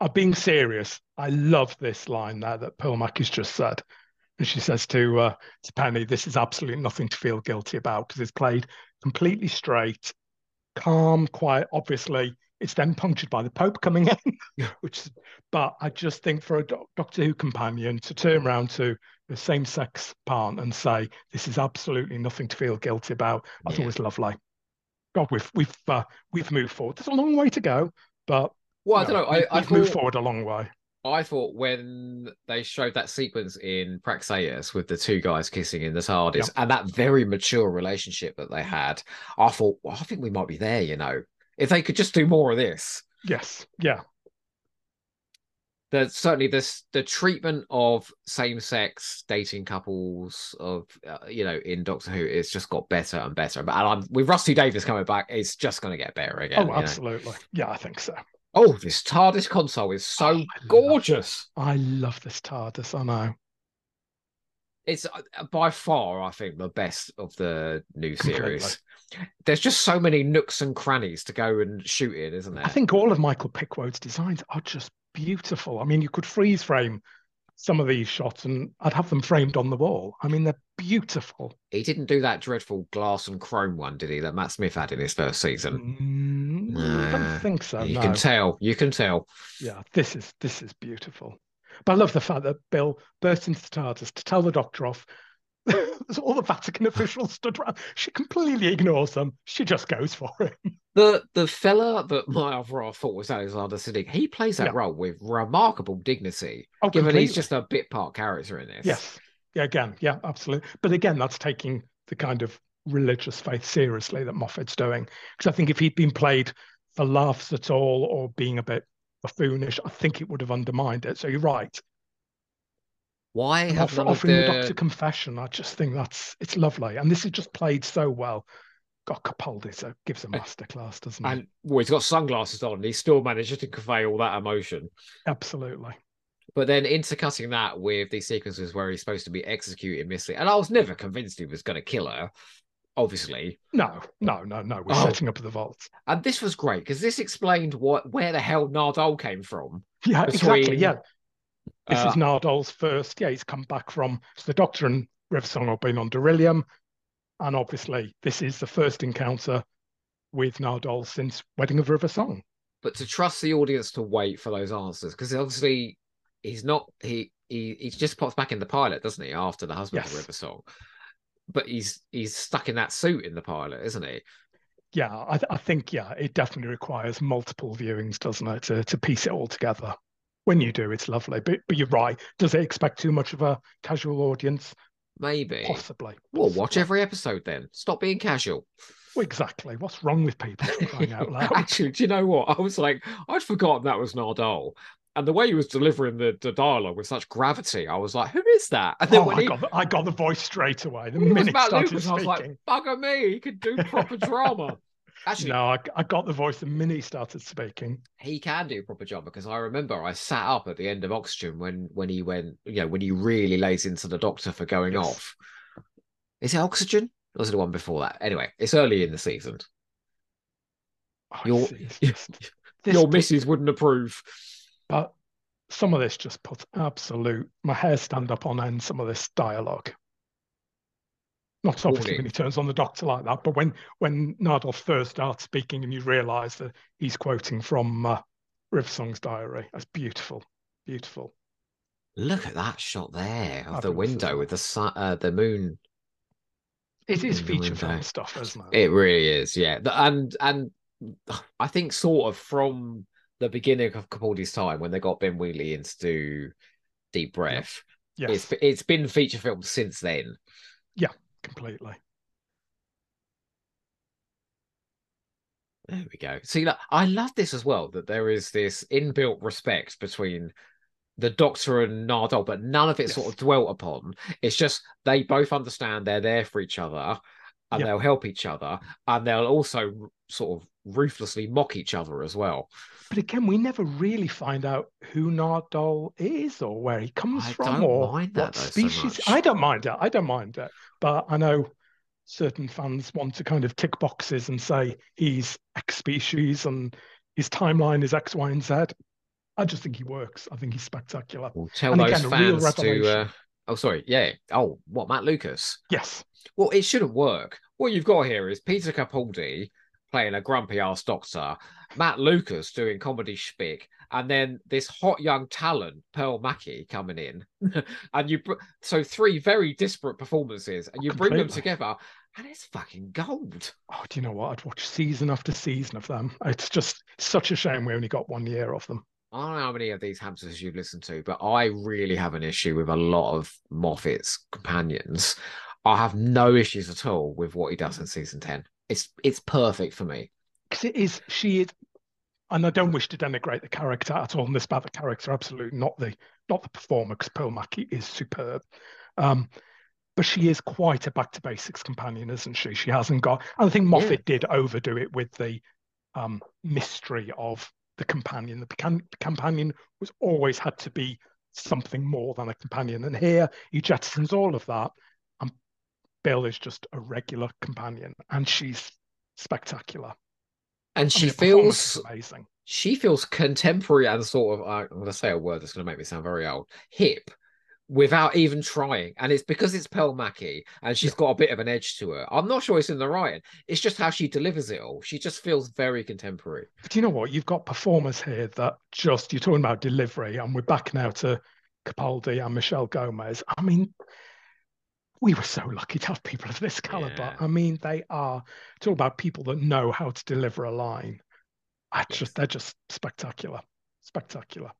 I'm being serious. I love this line there that Pearl Mac has just said. And she says to uh, to Penny, "This is absolutely nothing to feel guilty about because it's played completely straight, calm, quiet. Obviously, it's then punctured by the Pope coming in, which. is- But I just think for a Doc- Doctor Who companion to turn around to the same-sex partner and say, "This is absolutely nothing to feel guilty about," I thought Yeah. was lovely. God, we've we've uh, we've moved forward. There's a long way to go, but Well, I don't know. I, I we've moved thought, forward a long way. I thought when they showed that sequence in Praxeus with the two guys kissing in the TARDIS and that very mature relationship that they had, I thought, well, I think we might be there, you know. If they could just do more of this. Yes, yeah, there's certainly this the treatment of same-sex dating couples of uh, you know in Doctor Who it's just got better and better. But and I'm, with Rusty Davies coming back, it's just going to get better again. oh, you know. absolutely. Yeah, I think so. Oh, this TARDIS console is so Oh, I love gorgeous. I love this TARDIS. I know. It's uh, by far, I think, the best of the new Completely. series. There's just so many nooks and crannies to go and shoot in, isn't there? I think all of Michael Pickwoad's designs are just beautiful. I mean, you could freeze frame some of these shots and I'd have them framed on the wall. I mean, they're beautiful. he didn't do that dreadful glass and chrome one, did he? That Matt Smith had in his first season. Mm, I don't think so. you no. can tell. You can tell. Yeah, this is this is beautiful. But I love the fact that Bill bursts into the TARDIS to tell the doctor off. There's all the Vatican officials stood around. She completely ignores them. She just goes for it. The the fella that my other half thought was Alexander Siddig, he plays that Yeah. role with remarkable dignity, Oh, given he's just a bit part character in this. Yes. Yeah, again, yeah, absolutely. But again, that's taking the kind of religious faith seriously that Moffat's doing. Because I think if he'd been played for laughs at all or being a bit buffoonish, I think it would have undermined it. So you're right. Why have off- offering the... the doctor confession, I just think that's it's lovely, and this is just played so well. God, Capaldi so gives a masterclass, doesn't he? and well, he's got sunglasses on, and he still manages to convey all that emotion. Absolutely. But then intercutting that with these sequences where he's supposed to be executing Missy, and I was never convinced he was going to kill her, obviously. No, no, no, no. We're Oh. setting up the vault. And this was great because this explained what where the hell Nardole came from. Yeah, exactly. Yeah, this uh, is Nardole's first. Yeah, he's come back from. So the Doctor and River Song have been on Darillium, and obviously this is the first encounter with Nardole since Wedding of River Song. But to trust the audience to wait for those answers because obviously he's not he he he just pops back in the pilot, doesn't he? After the husband of River Song, but he's he's stuck in that suit in the pilot, isn't he? Yeah, I, I think yeah, it definitely requires multiple viewings, doesn't it, to to piece it all together. When you do, it's lovely. But but you're right. Does it expect too much of a casual audience? Maybe. Possibly. Well, watch every episode then. Stop being casual. Well, exactly. What's wrong with people crying out loud? Actually, do you know what? I was like, I'd forgotten that was Nardole. And the way he was delivering the, the dialogue with such gravity, I was like, who is that? And then Oh, when I he, got the, I got the voice straight away. The when it was minute he started Lucas, I was like, bugger me, he could do proper drama. Actually, No, I, I got the voice the minute he started speaking. he can do a proper job because I remember I sat up at the end of Oxygen when when he went, you know, when he really lays into the doctor for going Yes. off. Is it Oxygen? Or was it the one before that? Anyway, it's early in the season. Oh, Your- just- Your missus wouldn't approve. But some of this just puts absolute my hair stand up on end. Some of this dialogue. Not obviously when he turns on the doctor like that, but when when Nardole first starts speaking and you realise that he's quoting from uh, River Song's diary. That's beautiful, beautiful. Look at that shot there of the Fabulous, isn't window with the sun, uh, the moon. It is feature film stuff, isn't it? It really is, yeah. And and I think sort of from the beginning of Capaldi's time when they got Ben Wheatley in to do Deep Breath, yes, it's it's been feature films since then. Completely. There we go. See, look, I love this as well that there is this inbuilt respect between the Doctor and Nardole, but none of it sort of dwelt upon. It's just they both understand they're there for each other and Yeah. they'll help each other and they'll also sort of ruthlessly mock each other as well. But again, we never really find out who Nardole is or where he comes from. I from don't or mind that what though so species. much. I don't mind it. I don't mind it. But I know certain fans want to kind of tick boxes and say he's X species and his timeline is X, Y, and Z. I just think he works. I think he's spectacular. We'll tell And those again, fans to. Uh... Oh, sorry. Yeah. Oh, what, Matt Lucas? Yes. Well, it shouldn't work. What you've got here is Peter Capaldi playing a grumpy ass doctor, Matt Lucas doing comedy shtick, and then this hot young talent, Pearl Mackie, coming in, and you so three very disparate performances, and you bring them together, and it's fucking gold. Oh, do you know what? I'd watch season after season of them. It's just such a shame we only got one year of them. I don't know how many of these hamsters you've listened to, but I really have an issue with a lot of Moffat's companions. I have no issues at all with what he does in season ten. It's it's perfect for me. because it is she is and I don't wish to denigrate the character at all. And this about the character, absolutely not the not the performer, because Pearl Mackie is superb. Um, but she is quite a back to basics companion, isn't she? She hasn't got. And I think Moffat did overdo it with the um, mystery of the companion. The can- companion was always had to be something more than a companion, and here he jettisons all of that, Bill is just a regular companion, and she's spectacular. And I she mean, feels amazing. she feels contemporary and sort of I'm going to say a word that's going to make me sound very old hip without even trying and it's because it's Pearl Mackie and she's got a bit of an edge to her I'm not sure it's in the writing it's just how she delivers it all she just feels very contemporary But you know what? You've got performers here that just you're talking about delivery, and we're back now to Capaldi and Michelle Gomez. I mean, we were so lucky to have people of this caliber. Yeah. I mean, they are talk about people that know how to deliver a line. I Yes. just they're just spectacular, spectacular.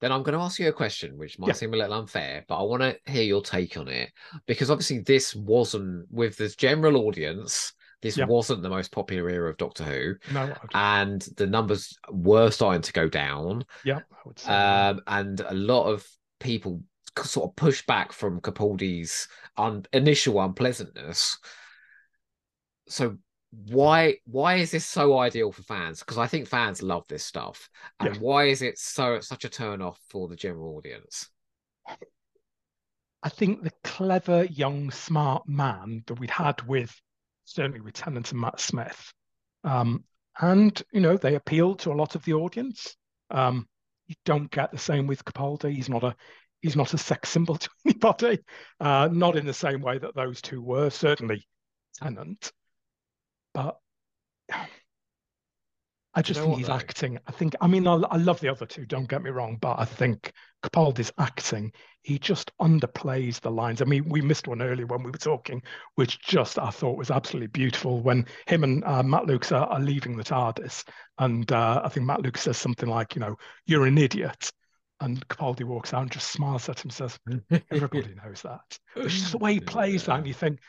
then I'm going to ask you a question which might Yeah. seem a little unfair but I want to hear your take on it because obviously this wasn't with the general audience this Yeah. wasn't the most popular era of Doctor Who No, and the numbers were starting to go down yeah, I would say. um, and a lot of people sort of pushback from Capaldi's un- initial unpleasantness. So why why is this so ideal for fans? Because I think fans love this stuff, and Yeah. why is it so such a turn off for the general audience? I think the clever, young, smart man that we'd had with certainly with Tennant and Matt Smith, um, and you know they appealed to a lot of the audience. Um, you don't get the same with Capaldi. He's not a he's not a sex symbol to anybody. Uh, not in the same way that those two were. Certainly Tennant, but I you just know think he's acting. I think. I mean, I, I love the other two. Don't get me wrong, but I think Capaldi's acting. He just underplays the lines. I mean, we missed one earlier when we were talking, which just I thought was absolutely beautiful when him and uh, Matt Lucas are, are leaving the TARDIS, and uh, I think Matt Lucas says something like, you know, you're an idiot, and Capaldi walks out and just smiles at him, and says, everybody knows that. But it's just the way he plays that, and you think,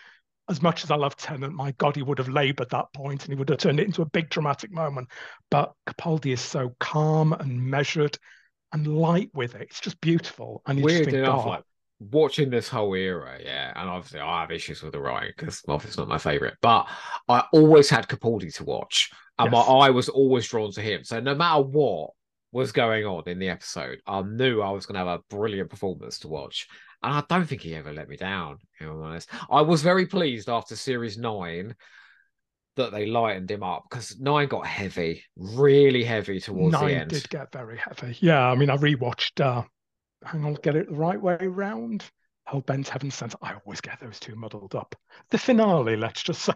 as much as I love Tennant, my God, he would have laboured that point and he would have turned it into a big dramatic moment. But Capaldi is so calm and measured and light with it. It's just beautiful. And you just think, enough, oh, like watching this whole era, yeah, and obviously I have issues with the writing because Moffat's not my favorite, but I always had Capaldi to watch, and Yes. my eye was always drawn to him. So no matter what was going on in the episode, I knew I was going to have a brilliant performance to watch, and I don't think he ever let me down. If I'm honest, I was very pleased after series nine that they lightened him up because nine got heavy, really heavy towards the nine end. did get very heavy. Yeah, I mean, I rewatched, uh, hang on, get it the right way round. Hell Bent Heaven Sent. I always get those two muddled up. The finale, let's just say,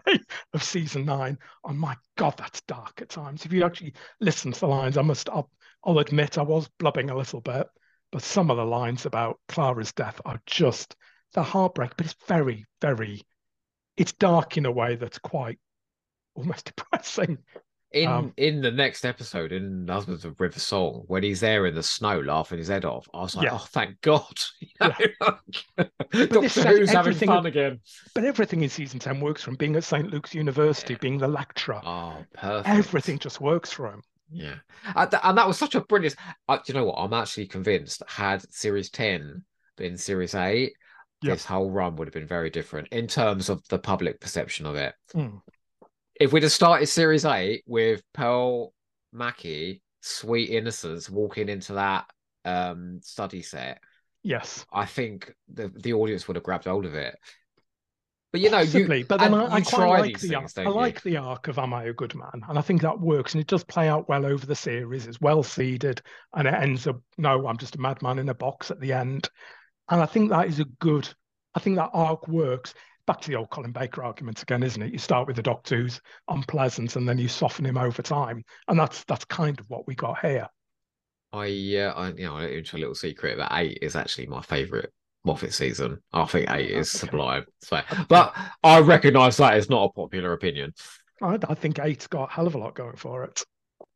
of season nine. Oh my God, that's dark at times. If you actually listen to the lines, I must, I'll, I'll admit, I was blubbing a little bit, but some of the lines about Clara's death are just the heartbreak. But it's very, very, it's dark in a way that's quite almost depressing. in Um, in the next episode in Husbands of River Song, when he's there in the snow laughing his head off, I was like, Yeah. oh, thank God. Yeah. Doctor Who's having everything- fun again. But everything in season 10 works for him, being at St. Luke's University, Yeah. being the lecturer. Oh, perfect. Everything just works for him. Yeah. And, and that was such a brilliant. Uh, do you know what? I'm actually convinced had Series 10 been Series 8, Yeah. this whole run would have been very different in terms of the public perception of it. Mm. If we'd have started Series 8 with Pearl Mackie, Sweet Innocence, walking into that um study set, Yes. I think the the audience would have grabbed hold of it. But you know, you but then I, I quite like the things, I you? like the arc of Am I a Good Man? And I think that works and it does play out well over the series. It's well seeded and it ends up, no, I'm just a madman in a box at the end. And I think that is a good, I think that arc works. Back to the old Colin Baker argument again, isn't it? You start with the doctor who's unpleasant and then you soften him over time. And that's that's kind of what we got here. I uh, I you know, I let you into a little secret that eight is actually my favourite Moffat season. I think eight is Okay. sublime. So, but I recognise that is not a popular opinion. I, I think eight's got a hell of a lot going for it.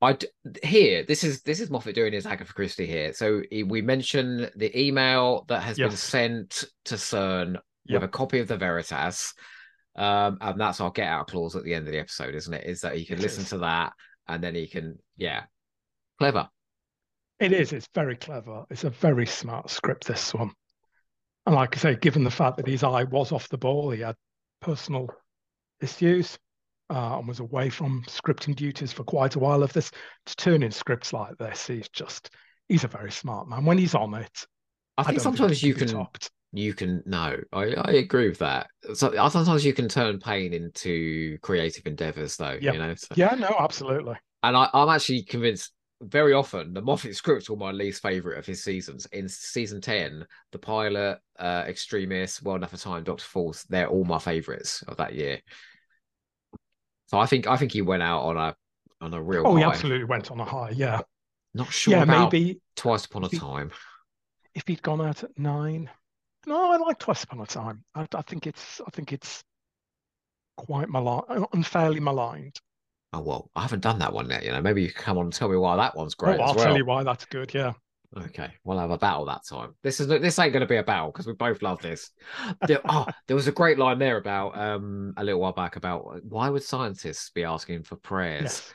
I d- here this is this is Moffat doing his Agatha Christie here. So he- we mention the email that has been sent to CERN Yep. with a copy of the Veritas, um, and that's our get out clause at the end of the episode, isn't it? Is that he can It listen is. to that and then he can, yeah, clever. It is. It's very clever. It's a very smart script, this one. And like I say, given the fact that his eye was off the ball, he had personal issues uh, and was away from scripting duties for quite a while of this. To turn in scripts like this, he's just, he's a very smart man. When he's on it, I think don't sometimes he you can topped. you can no, I, I agree with that. So sometimes you can turn pain into creative endeavors, though. Yep. You know, so- Yeah, no, absolutely. and I, I'm actually convinced very often the Moffat scripts were my least favorite of his seasons. In season 10, the pilot, uh, Extremis, World Enough and Time, Doctor Falls, they're all my favorites of that year. So I think I think he went out on a on a real Oh, he absolutely went on a high. Yeah. Not sure yeah, about maybe Twice Upon a he- Time. if he'd gone out at nine. No, I like Twice Upon a Time. I, I think it's, I think it's quite malign, unfairly maligned. Oh well, I haven't done that one yet. You know, maybe you can come on and tell me why that one's great oh, I'll well. tell you why that's good. Yeah. Okay, we'll have a battle that time. This is this ain't going to be a battle because we both love this. There, oh, there was a great line there about um a little while back about why would scientists be asking for prayers? Yes.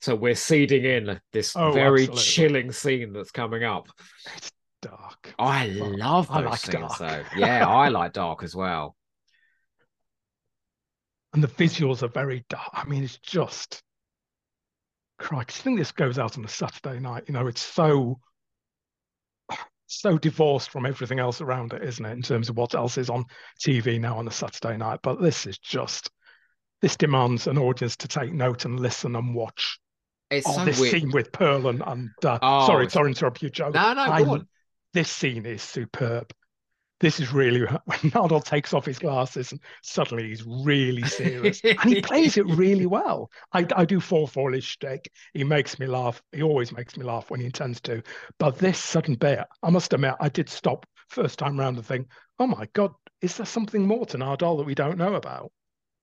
So we're seeding in this Oh, very absolutely. chilling scene that's coming up. It's dark. I love I like scenes, dark. though. Yeah, I like dark as well. And the visuals are very dark. I mean, it's just Christ. I think this goes out on a Saturday night. You know, it's so so divorced from everything else around it, isn't it? In terms of what else is on TV now on a Saturday night. But this is just this demands an audience to take note and listen and watch. It's Oh, so this weird. scene with Pearl and, and uh, Oh, sorry, sorry to interrupt you, Joe. No, no, I- go on. This scene is superb. This is really when Nardole takes off his glasses and suddenly he's really serious. and he plays it really well. I, I do fall for his shtick. He makes me laugh. He always makes me laugh when he intends to. But this sudden bit, I must admit, I did stop first time round and think, oh my God, is there something more to Nardole that we don't know about?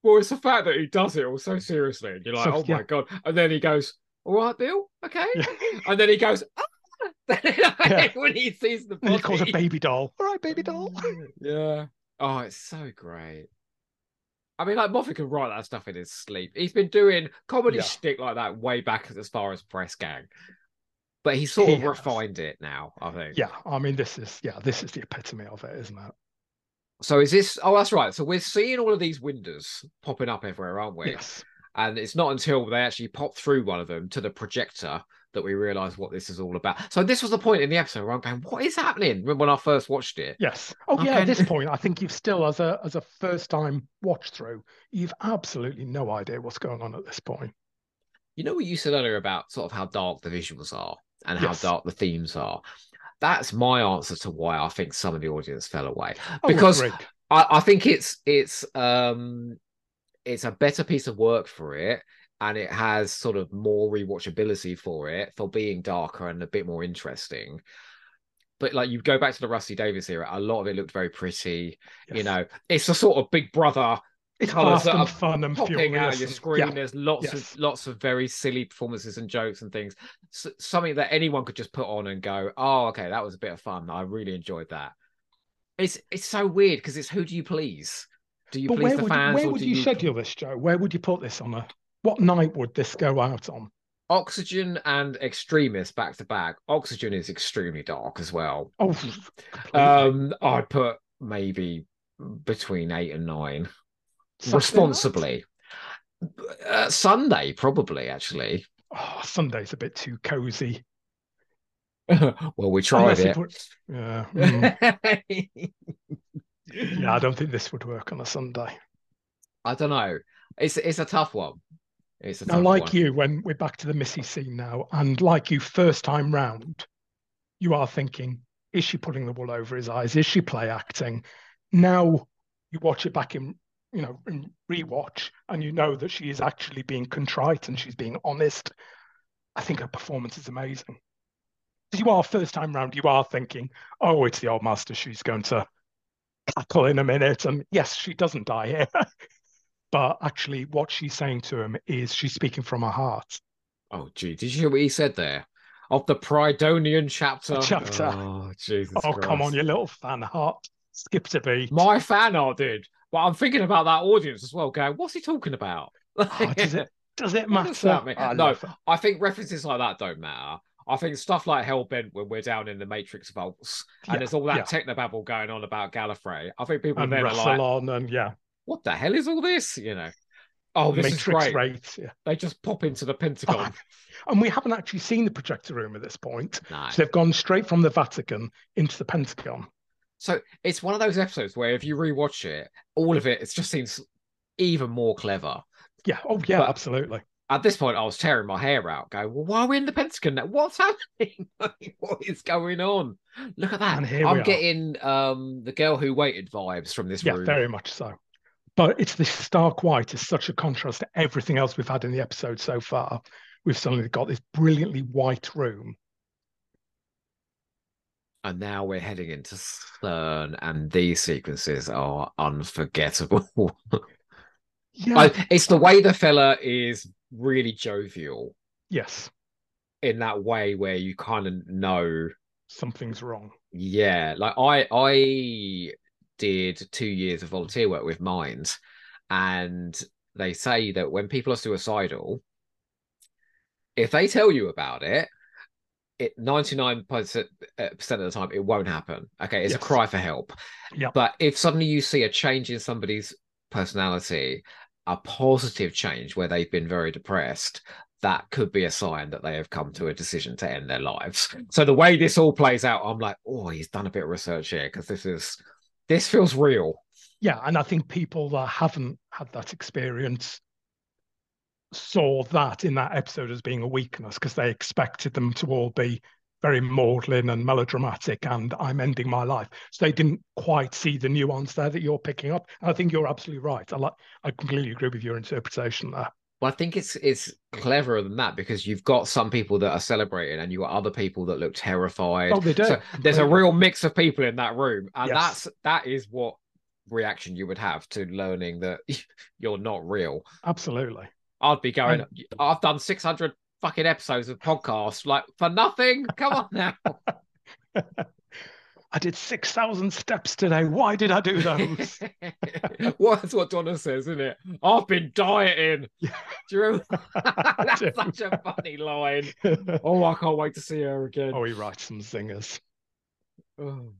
Well, it's the fact that he does it all so seriously. And you're like, So, oh yeah. my God. And then he goes, all right, Bill, okay. Yeah. And then he goes, ah! Yeah. when he sees the And he calls a baby doll. All right, baby doll. Yeah. Oh, it's so great. I mean, like Moffat can write that stuff in his sleep. He's been doing comedy Yeah. shtick like that way back as far as Press Gang, but he sort He of has. refined it now. I think. Yeah, I mean, this is yeah, this is the epitome of it, isn't it? So is this? Oh, that's right. So we're seeing all of these windows popping up everywhere, aren't we? Yes. And it's not until they actually pop through one of them to the projector that we realize what this is all about. So this was the point in the episode where I'm going, "What is happening?" When when I first watched it. Yes. Oh yeah, at this point, I think you've still as a as a first time watch through, you've absolutely no idea what's going on at this point. You know what you said earlier about sort of how dark the visuals are and how dark the themes are. That's my answer to why I think some of the audience fell away. Oh, Because- agreed. I, I think it's it's um it's a better piece of work for it and it has sort of more rewatchability for it for being darker and a bit more interesting. But like you go back to the Rusty Davies era, a lot of it looked very pretty. You know, it's a sort of Big Brother it's fast that and fun and popping out of your screen. yeah, There's lots yes. of lots of very silly performances and jokes and things. S- something that anyone could just put on and go, "Oh, okay, that was a bit of fun. I really enjoyed that." It's it's so weird because it's who do you please? Do you But please where the would fans where or would do you you schedule this, Joe? Where would you put this on a what night would this go out on? Oxygen and Extremis back to back? Oxygen is extremely dark as well. Oh. Um, I'd put maybe between eight and nine night? responsibly. Uh, Sunday, probably actually. Oh, Sunday's a bit too cozy. well, we tried Unless it. would- yeah, mm. yeah. I don't think this would work on a Sunday. I don't know. It's it's a tough one. It's Now, like one. you, when we're back to the Missy scene now, and like you, first time round, you are thinking, is she pulling the wool over his eyes? Is she play acting? Now you watch it back in, you know, in rewatch, and you know that she is actually being contrite and she's being honest. I think her performance is amazing. You are first time round, you are thinking, oh, it's the old master. She's going to cackle in a minute. And yes, she doesn't die here. but actually, what she's saying to him is she's speaking from her heart. Oh, gee, did you hear what he said there? Of the Prydonian chapter. chapter. Oh, Jesus. Oh, come on, Christ. you little fan heart. Skip to beat. My fan art did. But I'm thinking about that audience as well, going, what's he talking about? Oh, does it does it matter? does that mean? I No. it. I think references like that don't matter. I think stuff like Hellbent when we're down in the Matrix vaults and Yeah, there's all that yeah. technobabble going on about Gallifrey. I think people And then are like, and yeah, what the hell is all this? You know. Oh, this Matrix is great. Yeah. They just pop into the Pentagon. And we haven't actually seen the projector room at this point. no. So they've gone straight from the Vatican into the Pentagon. So it's one of those episodes where if you rewatch it, all of it, it just seems even more clever. Yeah. Oh, yeah, But- absolutely. At this point, I was tearing my hair out, going, "Well, why are we in the Pentagon now? What's happening? what is going on? Look at that! And here we I'm getting um the girl who waited vibes from this Yeah, room. very much so. But it's this stark white is such a contrast to everything else we've had in the episode so far. We've suddenly got this brilliantly white room. And now we're heading into CERN, and these sequences are unforgettable. Yeah. I, it's the way the fella is really jovial yes. in that way where you kind of know Something's wrong. Yeah, like I I did two years of volunteer work with Minds, and they say that when people are suicidal, if they tell you about it, it 99 percent uh, of the time it won't happen. Okay, it's Yes. a cry for help. Yeah. But if suddenly you see a change in somebody's personality, a positive change where they've been very depressed, that could be a sign that they have come to a decision to end their lives. Mm. So the way this all plays out, I'm like, oh, he's done a bit of research here because this is this feels real. Yeah, and I think people that haven't had that experience saw that in that episode as being a weakness because they expected them to all be very maudlin and melodramatic and I'm ending my life. So they didn't quite see the nuance there that you're picking up. And I think you're absolutely right. I like I completely agree with your interpretation there. Well, I think it's it's cleverer than that because you've got some people that are celebrating and you've got other people that look terrified. Oh, they do. So there's a real mix of people in that room, and Yes. that's that is what reaction you would have to learning that you're not real. absolutely. I'd be going, I've done 600 fucking episodes of podcasts, like for nothing. Come on now. I did six thousand steps today. Why did I do those? well, that's what Donna says, isn't it? I've been dieting. Yeah. Do you remember? that's do. such a funny line. Oh, I can't wait to see her again. oh, he writes some zingers. Oh.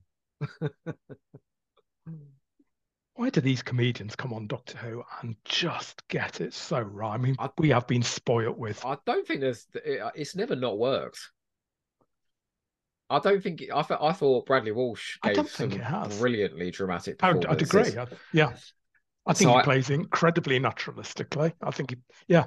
Why do these comedians come on Doctor Who and just get it so right? I mean, I- we have been spoilt with. I don't think there's. it- It's never not worked. I don't think. I thought. I thought Bradley Walsh I gave some brilliantly dramatic I'd, performances. I'd agree. I- yeah, I think So he I- plays incredibly naturalistically. I think he, yeah,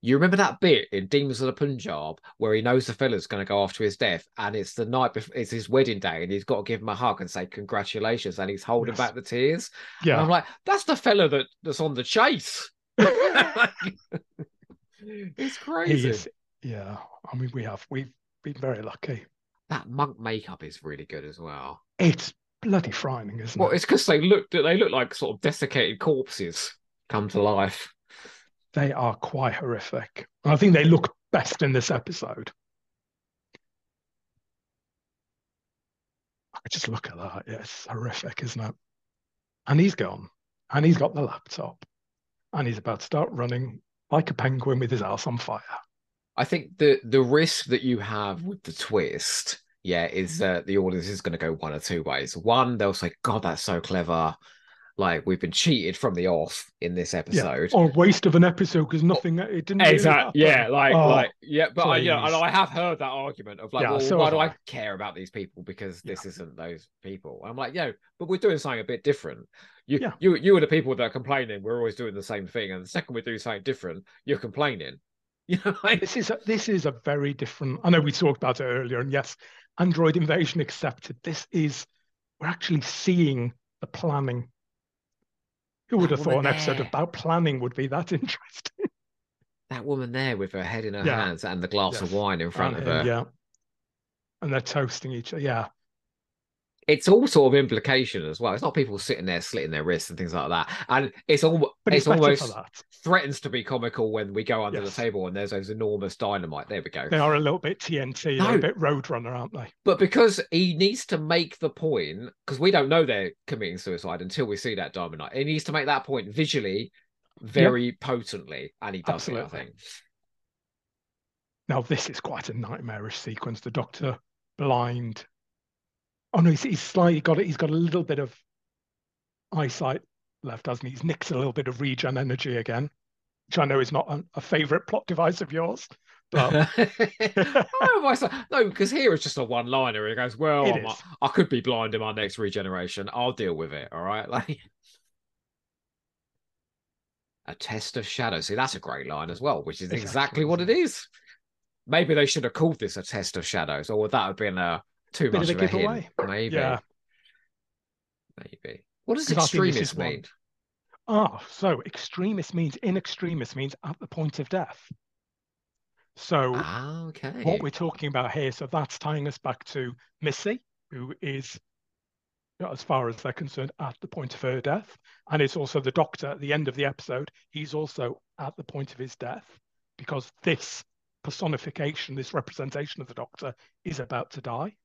You remember that bit in Demons of the Punjab where he knows the fella's going to go after his death, and it's the night before, it's his wedding day, and he's got to give him a hug and say congratulations, and he's holding Yes. back the tears. And yeah. I'm like, that's the fella that, that's on the chase. it's crazy. is. Yeah, I mean, we have we've been very lucky. That monk makeup is really good as well. It's bloody frightening, isn't Well, it? Well, it's because they look they look like sort of desiccated corpses come to life. They are quite horrific. I think they look best in this episode. I just look at that. It's horrific, isn't it? And he's gone. And he's got the laptop. And he's about to start running like a penguin with his ass on fire. I think the the risk that you have with the twist, yeah, is Mm-hmm. that the audience is going to go one or two ways. One, they'll say, "God, that's so clever." Like we've been cheated from the off in this episode. Or waste of an episode because nothing, it didn't Exactly. happen. Yeah, like, Oh, like, yeah, but I, you know, and. I have heard that argument of like, Yeah, well, so why do I. I. care about these people because this isn't those people? I'm like, yeah, but we're doing something a bit different. You, Yeah. you, you are the people that are complaining. We're always doing the same thing, and the second we do something different, you're complaining. You know, like, This is a, this is a very different. I know we talked about it earlier, and yes, Android invasion accepted. This is we're actually seeing the planning. Who would That have thought an woman episode about planning would be that interesting? that woman there with her head in her Yeah. hands and the glass of wine in front And of her. Yeah, and they're toasting each other. Yeah, It's all sort of implication as well. It's not people sitting there slitting their wrists and things like that. And it's all but it's it's, almost threatens to be comical when we go under Yes. the table and there's those enormous dynamite. There we go. They are a little bit TNT, No. a bit Roadrunner, aren't they? But because he needs to make the point, because we don't know they're committing suicide until we see that diamond night. He needs to make that point visually, very potently, and he does it, I Absolutely. think. Now this is quite a nightmarish sequence. The Doctor blind. Oh no, he's, he's slightly got it. He's got a little bit of eyesight left, hasn't he? He's nicked a little bit of regen energy again, which I know is not a, a favorite plot device of yours. But oh. No, because here it's just a one-liner. He goes, "Well, It I could be blind in my next regeneration. I'll deal with it. All right." Like a test of shadow. See, that's a great line as well, which is It's exactly what it is. Maybe they should have called this a test of shadows, or that would that have been a too much of of a a hint? giveaway. Maybe. yeah. Maybe. What does 'Cause I think this extremis mean? Ah, so extremis means in extremis means at the point of death. So Ah, okay. what we're talking about here, so that's tying us back to Missy, who is, as far as they're concerned, at the point of her death. And it's also the doctor at the end of the episode. He's also at the point of his death because this personification, this representation of the doctor is about to die.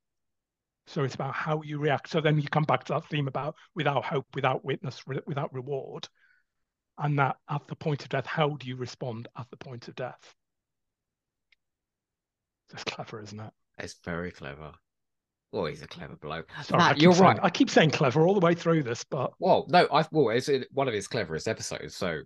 So it's about how you react. So then you come back to that theme about without hope, without witness, re- without reward. And that at the point of death, how do you respond at the point of death? That's clever, isn't it? It's very clever. Oh, he's a clever bloke. Sorry, Matt, you're saying, right. I keep saying clever all the way through this, but Well, no, I well, it's one of his cleverest episodes, so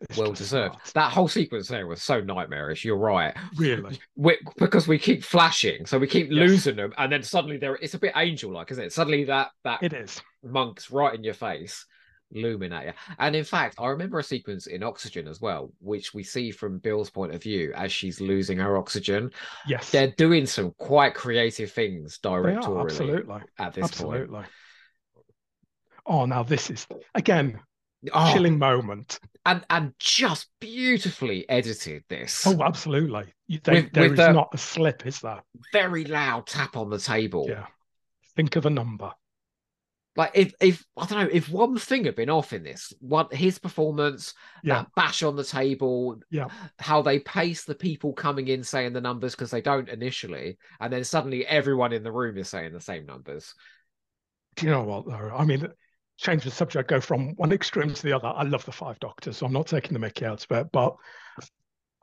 it's well deserved. That whole sequence there was so nightmarish. You're right. Really, we, because we keep flashing, so we keep Yes. losing them, and then suddenly there it's a bit angel-like, isn't it? Suddenly that that it is. monk's right in your face, looming at you. And in fact, I remember a sequence in Oxygen as well, which we see from Bill's point of view as she's losing her oxygen. Yes, They're doing some quite creative things they are directorially absolutely, at this point. absolutely. Oh, now this is again Oh, chilling moment. And and just beautifully edited this. Oh, absolutely. They, With- there with is the- not a slip, is there? Very loud tap on the table. Yeah. Think of a number. Like if if I don't know if one thing had been off in this, one his performance, Yeah. that bash on the table, Yeah. how they pace the people coming in saying the numbers because they don't initially, and then suddenly everyone in the room is saying the same numbers. Do you know what, though? I mean, change the subject, go from one extreme to the other. I love the Five Doctors, so I'm not taking the mickey out of it, but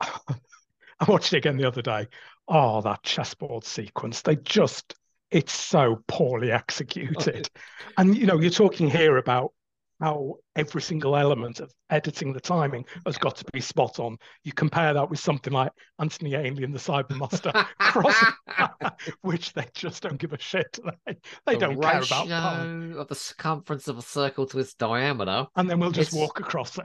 I watched it again the other day. Oh, that chessboard sequence. They just, it's so poorly executed. and, you know, you're talking here about how every single element of editing the timing has got to be spot on. You compare that with something like Anthony Ainley and the Cybermaster, cross- which they just don't give a shit. They, they The don't care about pun. of the circumference of a circle to its diameter. And then we'll just It's- walk across it.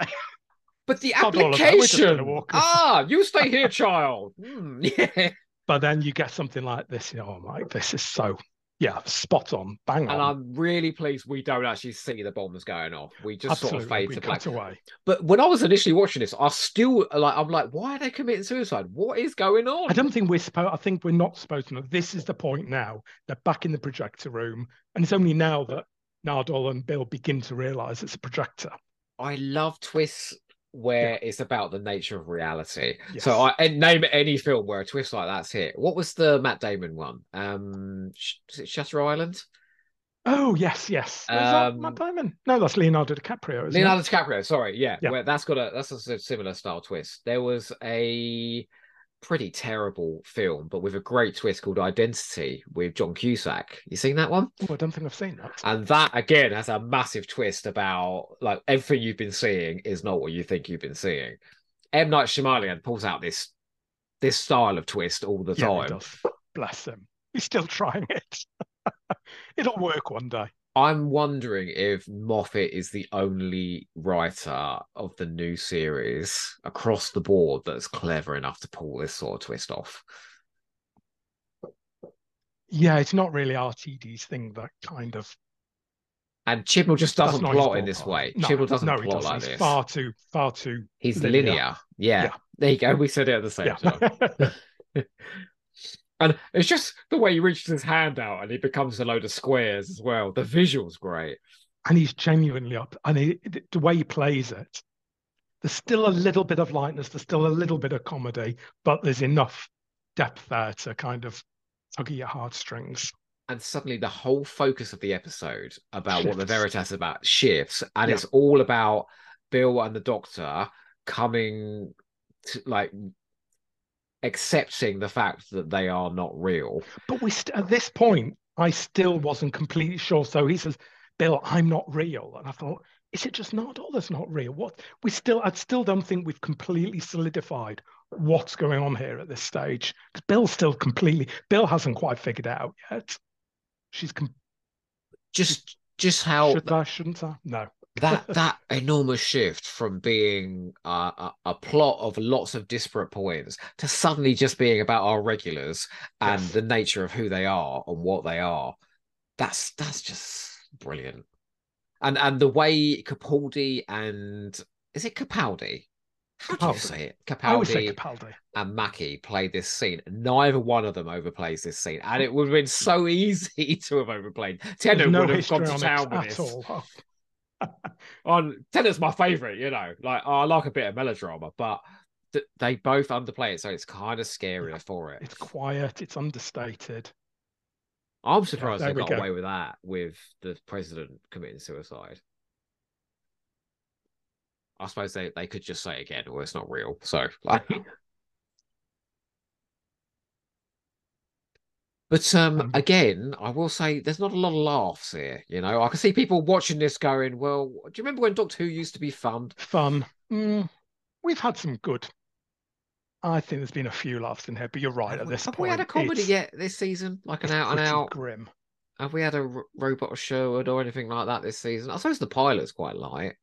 But the Not all of that, we're gonna application. walk Ah, you stay here, child. Hmm, yeah. But then you get something like this. You know, oh my, this is so, yeah, spot on, bang on. And. I'm really pleased we don't actually see the bombs going off. We just Absolutely, sort of fade we to black. away. But when I was initially watching this, I still like I'm like, why are they committing suicide? What is going on? I don't think we're supposed. I think we're not supposed to know. This is the point now. They're back in the projector room, and it's only now that Nardole and Bill begin to realise it's a projector. I love twists where it's about the nature of reality. Yes. So I and name any film where a twist like that's hit. What was the Matt Damon one? Um, is it Shutter Island? Oh yes, yes. Is that Um, Matt Damon? No, that's Leonardo DiCaprio. Leonardo DiCaprio. Sorry, yeah, Yeah. Where that's got a that's a similar style twist. There was a pretty terrible film, but with a great twist called Identity with John Cusack. You seen that one? Oh, I don't think I've seen that. And that again has a massive twist about like everything you've been seeing is not what you think you've been seeing. M Night Shyamalan pulls out this this style of twist all the Yeah, time. Bless him. He's still trying it. It'll work one day. I'm wondering if Moffat is the only writer of the new series across the board that's clever enough to pull this sort of twist off. Yeah, it's not really RTD's thing. That kind of And Chibnall just doesn't plot in this way. No, Chibnall doesn't no, plot doesn't. like He's this. far too, far too. He's linear. linear. Yeah. Yeah. There you go. We said it at the same time. Yeah. And it's just the way he reaches his hand out and he becomes a load of squares as well. The visual's great. and he's genuinely up. And he, the way he plays it, there's still a little bit of lightness. There's still a little bit of comedy, but there's enough depth there to kind of tug at your heartstrings. And suddenly the whole focus of the episode about what the Veritas about shifts. And Yeah. it's all about Bill and the doctor coming to like accepting the fact that they are not real. But we st- at this point, I still wasn't completely sure. So he says, "Bill, I'm not real," and I thought, "Is it just not? Oh, that's not real. What? We still, I still don't think we've completely solidified what's going on here at this stage because Bill's still completely. Bill hasn't quite figured it out yet. She's com- Just just how should I? Shouldn't I? No. That that enormous shift from being uh, a, a plot of lots of disparate points to suddenly just being about our regulars and Yes. the nature of who they are and what they are that's that's just brilliant and and the way capaldi and is it capaldi how do you say it I always say capaldi Capaldi. and Mackie played this scene. Neither one of them overplays this scene, and it would have been so easy to have overplayed. Tennant no would have gone to town it with at this. all. On Tennant's my favorite, you know. Like I like a bit of melodrama, but th- they both underplay it, so it's kind of scarier for it. it's quiet. It's understated. I'm surprised there they got go. away with that with the president committing suicide. I suppose they, they could just say again, well, it's not real. So like But um, Um, again, I will say there's not a lot of laughs here. You know, I can see people watching this going, "Well, do you remember when Doctor Who used to be fun?" Fun. Mm, we've had some good. I think there's been a few laughs in here, but you're right Have at we, this have point. we had a comedy yet this season, like an out and out grim. Have we had a r- robot Sherwood or anything like that this season? I suppose the pilot's quite light.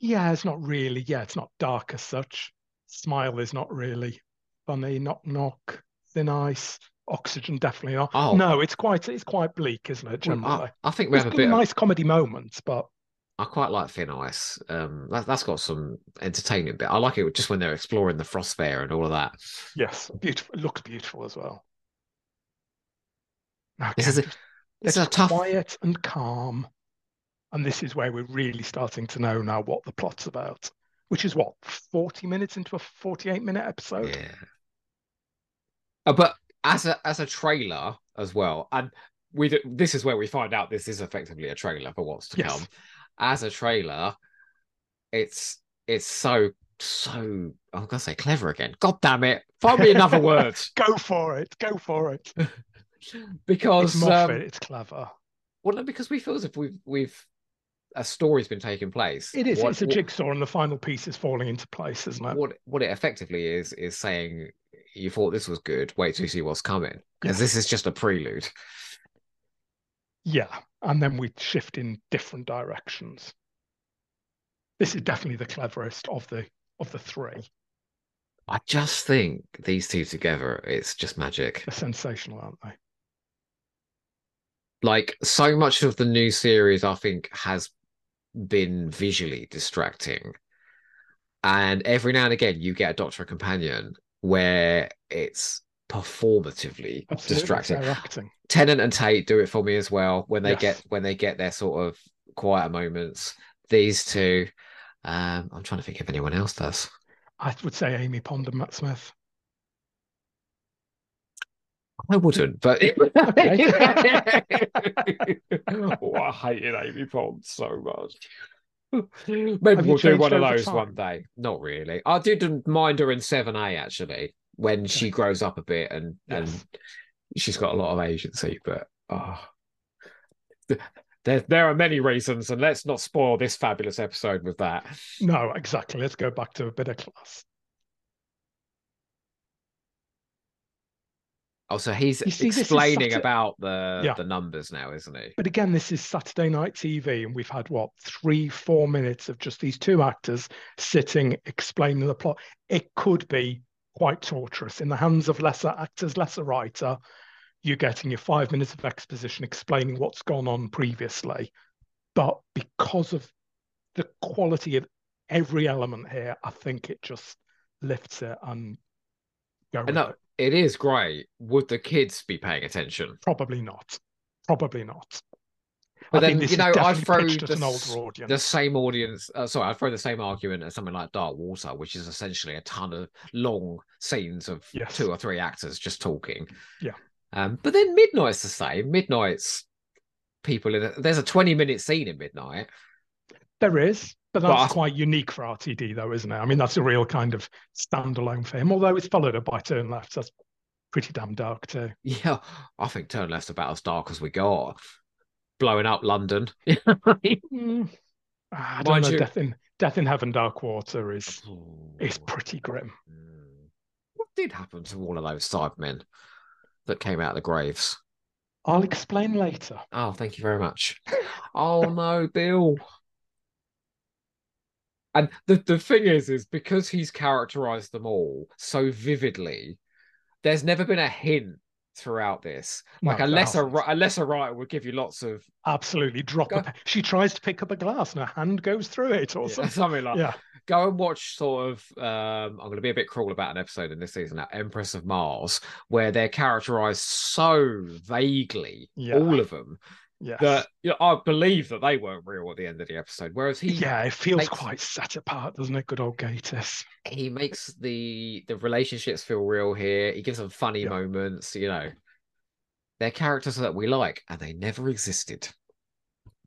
Yeah, it's not really. Yeah, it's not dark as such. Smile is not really funny. Knock knock. Thin ice. Oxygen definitely not. Oh. no, it's quite it's quite bleak, isn't it? Well, I, I think we have a bit. Of, nice comedy moments, but I quite like Thin Ice. Um, that, that's got some entertaining bit. I like it just when they're exploring the frost fair and all of that. yes, beautiful. It looks beautiful as well. This is a, this is a tough. quiet and calm. And this is where we're really starting to know now what the plot's about, which is what, 40 minutes into a 48 minute episode? Yeah. Uh, but as a as a trailer as well, and we d- this is where we find out this is effectively a trailer for what's to Yes. come. As a trailer, it's it's so so I'm gonna say clever again. God damn it! Find me another word Go for it. Go for it. because It's um, it's clever. well, no, because we feel as if we've we've a story's been taking place. It is. What- it's a what- jigsaw, and the final piece is falling into place, isn't it? what what it effectively is is saying you thought this was good wait till you see what's coming because Yeah. this is just a prelude Yeah. And then we shift in different directions. This is definitely the cleverest of the of the three. i just think these two together it's just magic They're sensational, aren't they? like so much of the new series i think has been visually distracting and every now and again you get a doctor companion where it's performatively Absolutely. distracting Their. Tennant and Tate do it for me as well when they Yes. get when they get their sort of quieter moments. These two, um, I'm trying to think if anyone else does. I would say Amy Pond and Matt Smith. I wouldn't, but Okay. oh, I hated Amy Pond so much. Maybe we'll do one of those time? one day. Not really. I didn't mind her in Seven A actually when she grows up a bit and and she's got a lot of agency, but oh. There, there are many reasons, and let's not spoil this fabulous episode with that. No, exactly. Let's go back to a bit of class. Also, he's see, explaining about the Yeah. the numbers now, isn't he? But again, this is Saturday night TV, and we've had what three, four minutes of just these two actors sitting explaining the plot. It could be quite torturous in the hands of lesser actors, lesser writer. You're getting your five minutes of exposition explaining what's gone on previously. But because of the quality of every element here, I think it just lifts it and go know. It. Is great. Would the kids be paying attention? Probably not. Probably not. But I then, you know, I'd definitely throw the an older audience. The same audience. Uh, sorry, I'd throw the same argument as something like Dark Water, which is essentially a ton of long scenes of Yes. two or three actors just talking. Yeah. Um, but then Midnight's the same. Midnight's people in. A, there's a 20 minute scene in Midnight. There is, but But that's I- quite unique for RTD, though, isn't it? I mean, that's a real kind of standalone for him. Although it's followed up by Turn Left, that's pretty damn dark too. Yeah, I think Turn Left's about as dark as we got. Blowing up London. Mm, I don't Mind know. you- Death in Death in Heaven, Dark Water is is pretty grim. What did happen to all of those Cybermen that came out of the graves? I'll explain later. Oh, thank you very much. oh no, Bill. And the, the thing is, is because he's characterized them all so vividly, there's never been a hint throughout this. Like No, lesser hasn't. a lesser writer would give you lots of Absolutely, drop Go- a. She tries to pick up a glass, and her hand goes through it, or yeah, something. something like Yeah, go and watch sort of um I'm gonna be a bit cruel about an episode in this season now, Empress of Mars, where they're characterized so vaguely, Yeah. all of them, yes. that you know, I believe that they weren't real at the end of the episode. Whereas he yeah, it feels makes- quite set apart, doesn't it? Good old Gatus. he makes the the relationships feel real here. He gives them funny Yeah. moments, you know. They're characters that we like, and they never existed.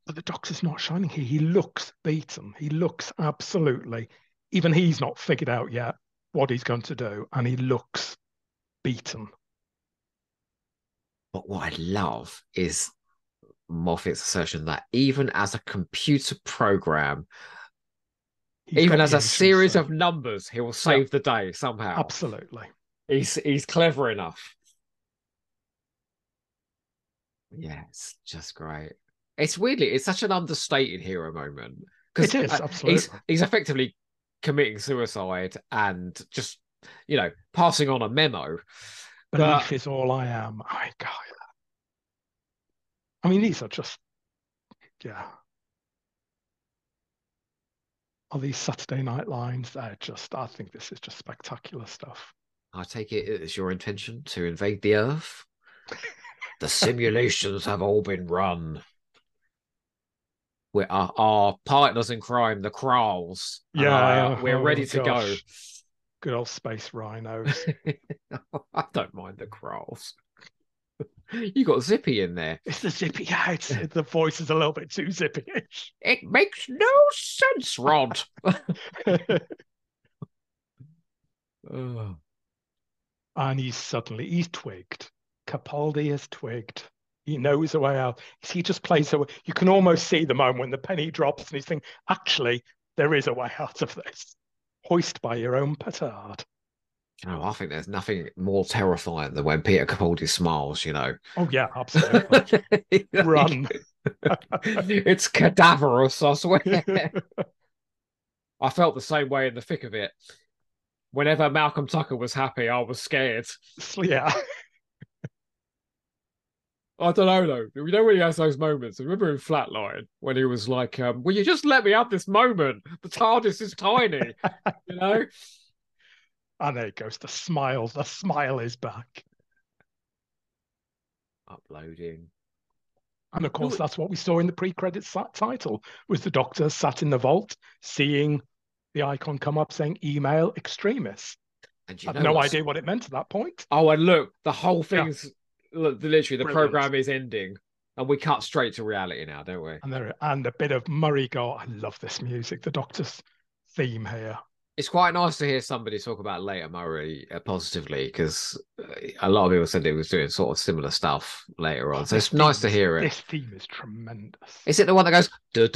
But the Doctor's not shining here. He looks beaten. He looks absolutely. Even he's not figured out yet what he's going to do, and he looks beaten. But what I love is Moffat's assertion that even as a computer program, He's even as a series of numbers, he will save the day somehow. absolutely. He's he's clever enough. Yeah, it's just great. It's weirdly, it's such an understated hero moment It is, uh, absolutely. he's he's effectively committing suicide and just you know passing on a memo. Belief But- is all I am. I God. I mean, these are just, yeah. All these Saturday night lines, they're just, I think this is just spectacular stuff. I take it it's your intention to invade the Earth. the simulations have all been run. We're our, our partners in crime, the Kralls. Yeah, uh, I- we're oh ready to gosh. Good old space rhinos. I don't mind the Kralls. you got Zippy in there. it's the zippy, yeah, it's, the voice is a little bit too zippy-ish. It makes no sense, Rod. And he's suddenly, he's twigged. Capaldi has twigged. He knows a way out. He just plays away. You can almost see the moment when the penny drops and he's thinking, actually, there is a way out of this. Hoist by your own petard. You know, I think there's nothing more terrifying than when Peter Capaldi smiles, you know. Oh, yeah, absolutely. Run. it's cadaverous, I swear. I felt the same way in the thick of it. Whenever Malcolm Tucker was happy, I was scared. yeah. I don't know though. You know when he has those moments. I remember in Flatline when he was like, um, "Will you just let me have this moment? The TARDIS is tiny." you know. And there it goes. The smile. The smile is back. Uploading. And of course, that's what we saw in the pre-credits sa- title was the doctor sat in the vault, seeing the icon come up saying "email extremis." And you I've no what's- idea what it meant at that point. Oh, and look, the whole Yeah. thing's look, literally the Brilliant. program is ending, and we cut straight to reality now, don't we? And there and a bit of Murray go. Oh, I love this music. The doctor's theme here it's quite nice to hear somebody talk about later Murray uh, positively because a lot of people said he was doing sort of similar stuff later on. So it's nice to hear it. This theme is tremendous. Is it the one that goes? Is it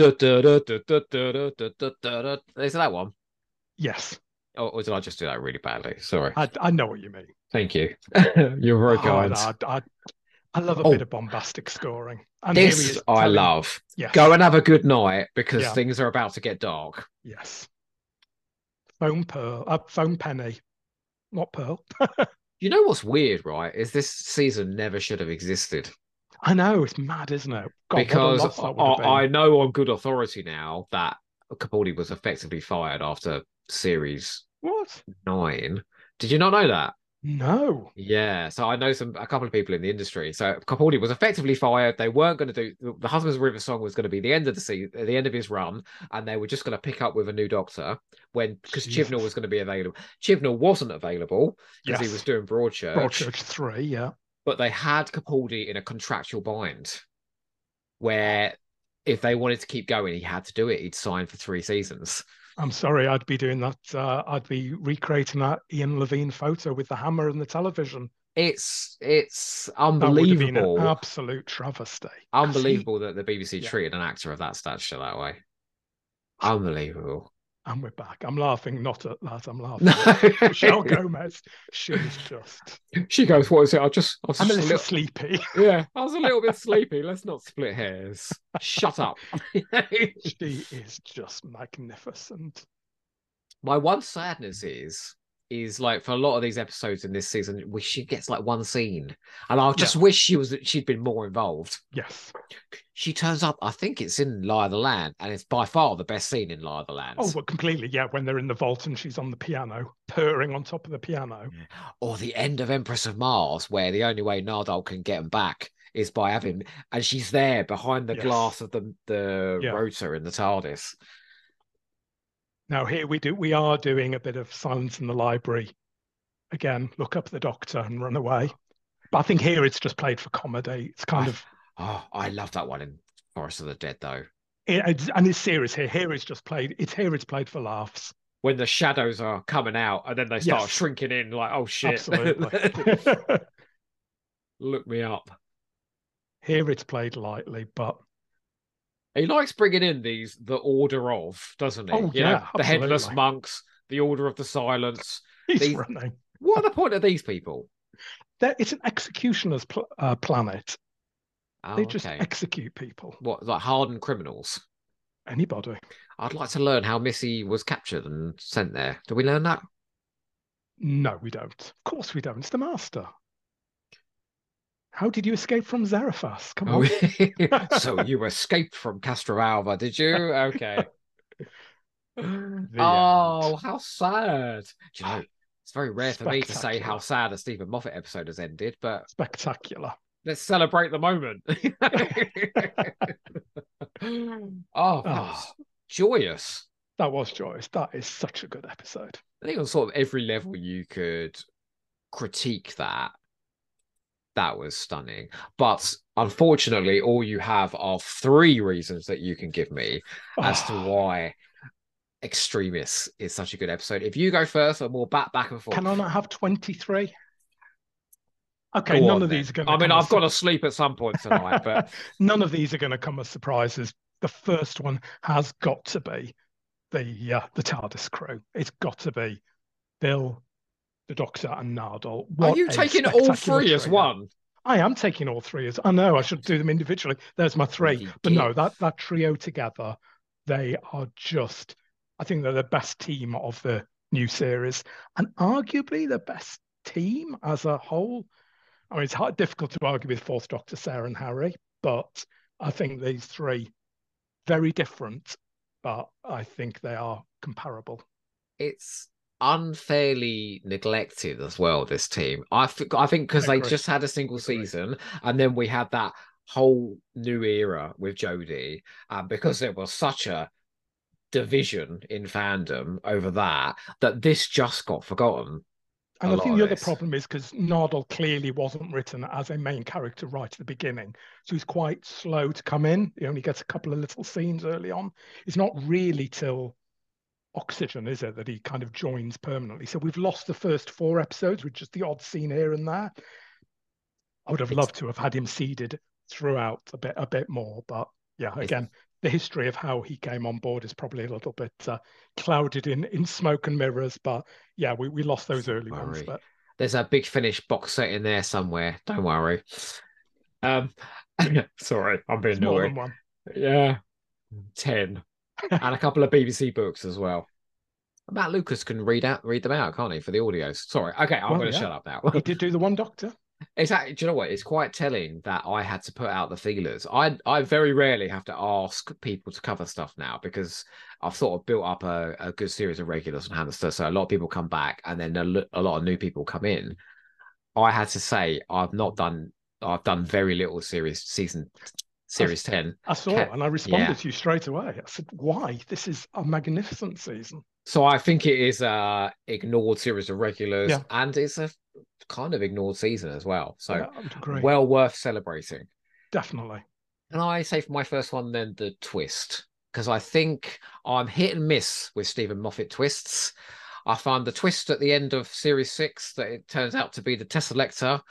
that one? Yes. Or, or did I just do that really badly? Sorry. I, I know what you mean. Thank you. You're very kind. I, I, I love a oh. bit of bombastic scoring. And this I telling... love. Yes. Go and have a good night because yeah. things are about to get dark. Yes. Phone pearl, uh, phone penny, not pearl. You know what's weird, right? Is this season never should have existed I know it's mad, isn't it? God, because loss that would have I, I know on good authority now that Capaldi was effectively fired after series What? nine. Did you not know that? No. Yeah, so I know some a couple of people in the industry. So Capaldi was effectively fired. They weren't going to do the- Husband's River song was going to be the end of the season, the end of his run, and they were just going to pick up with a new doctor when because Chibnall was going to be available. Chibnall wasn't available because Yes. he was doing Broadchurch, Broadchurch three. Yeah. but they had Capaldi in a contractual bind where if they wanted to keep going, he had to do it. He'd sign for three seasons. I'm sorry, I'd be doing that. Uh, I'd be recreating that Ian Levine photo with the hammer and the television. It's it's That would have been unbelievable. absolute travesty. 'Cause he- Unbelievable that the BBC Yeah. treated an actor of that stature that way. Unbelievable. And we're back. I'm laughing not at that. I'm laughing No. Michelle Gomez. She was just. She goes, "What is it? I just, I was I'm a just a little little, sleepy. yeah, I was a little bit sleepy. Let's not split hairs. Shut up." She is just magnificent. My one sadness is, is like for a lot of these episodes in this season, we she gets like one scene, and I just wish she was she'd been more involved. Yes. She turns up, I think it's in Lie of the Land, and it's by far the best scene in Lie of the Land. Oh, but completely. Yeah. When they're in the vault and she's on the piano, purring on top of the piano. or the end of Empress of Mars, where the only way Nardole can get him back is by having, and she's there behind the Yes. glass of the the Yeah. rotor in the TARDIS. Now here we do. We are doing a bit of silence in the library. Again, look up the doctor and run away. But I think here it's just played for comedy. It's kind I- of Oh, I love that one in Forest of the Dead, though. it, and it's serious here. Here it's just played. It's here. It's played for laughs. When the shadows are coming out and then they start Yes. shrinking in, like, oh shit, Absolutely. look me up. Here it's played lightly, but He likes bringing in these the order of, doesn't he? Oh, you know, yeah, the headless monks, the order of the silence. he's These- running. What are the point of these people? There, it's an executioner's pl- uh, planet. Oh, They just okay. execute people. What like hardened criminals? Anybody. I'd like to learn how Missy was captured and sent there. Do we learn that? No, we don't. Of course we don't. It's the master. How did you escape from Zerafas? Come on. Oh, so you escaped from Castrovalva, did you? Okay. oh, how sad. Do you know, it's very rare for me to say how sad a Steven Moffat episode has ended, but Spectacular. let's celebrate the moment. oh, that ah. was joyous. That was joyous. That is such a good episode. I think on sort of every level you could critique that. That was stunning. But unfortunately, all you have are three reasons that you can give me as to why Extremis is such a good episode. If you go first, and we'll back back and forth. Can I not have 23? Okay, Go none of then. these are going to I mean, I've got to sleep at some point tonight, but none of these are going to come as surprises. The first one has got to be the uh, the TARDIS crew. It's got to be Bill, the Doctor, and Nardole. are you taking all three as one? I am taking all three as I know I should do them individually. There's my three. But no, that that trio together, they are just I think they're the best team of the new series and arguably the best team as a whole. I mean, it's hard, difficult to argue with Fourth Doctor, Sarah and Harry, but I think these three very different, but I think they are comparable. It's unfairly neglected as well. This team, I think, I think because they just had a single season, and then we had that whole new era with Jodie, and because there was such a division in fandom over that, that this just got forgotten. And I think the other problem is because Nardole clearly wasn't written as a main character right at the beginning. So he's quite slow to come in. He only gets a couple of little scenes early on. It's not really till Oxygen, is it, that he kind of joins permanently. So we've lost the first four episodes with just the odd scene here and there. I would have It's- loved to have had him seeded throughout a bit a bit more. But yeah, again, the history of how he came on board is probably a little bit uh, clouded in in smoke and mirrors. But yeah, we, we lost those early ones. But There's a big finish box set in there somewhere. Don't worry. Um, sorry, I'm being it's more than one. Yeah, ten, and a couple of BBC books as well. Matt Lucas can read out, read them out, can't he, for the audios? Sorry. Okay, I'm Well, going to yeah. shut up now. He did do the one doctor. Exactly. Do you know what? It's quite telling that I had to put out the feelers. I I very rarely have to ask people to cover stuff now because I've sort of built up a, a good series of regulars on Hamster. So a lot of people come back and then a, a lot of new people come in. I had to say I've not done I've done very little series season series 10. I saw and I responded yeah. to you straight away. I said, "Why? This is a magnificent season." So I think it is a ignored series of regulars Yeah. and it's a kind of ignored season as well. So Yeah, I well worth celebrating. Definitely. And I say for my first one then the twist? Because I think I'm hit and miss with Steven Moffat twists. I find the twist at the end of series six that it turns out to be the Teselecta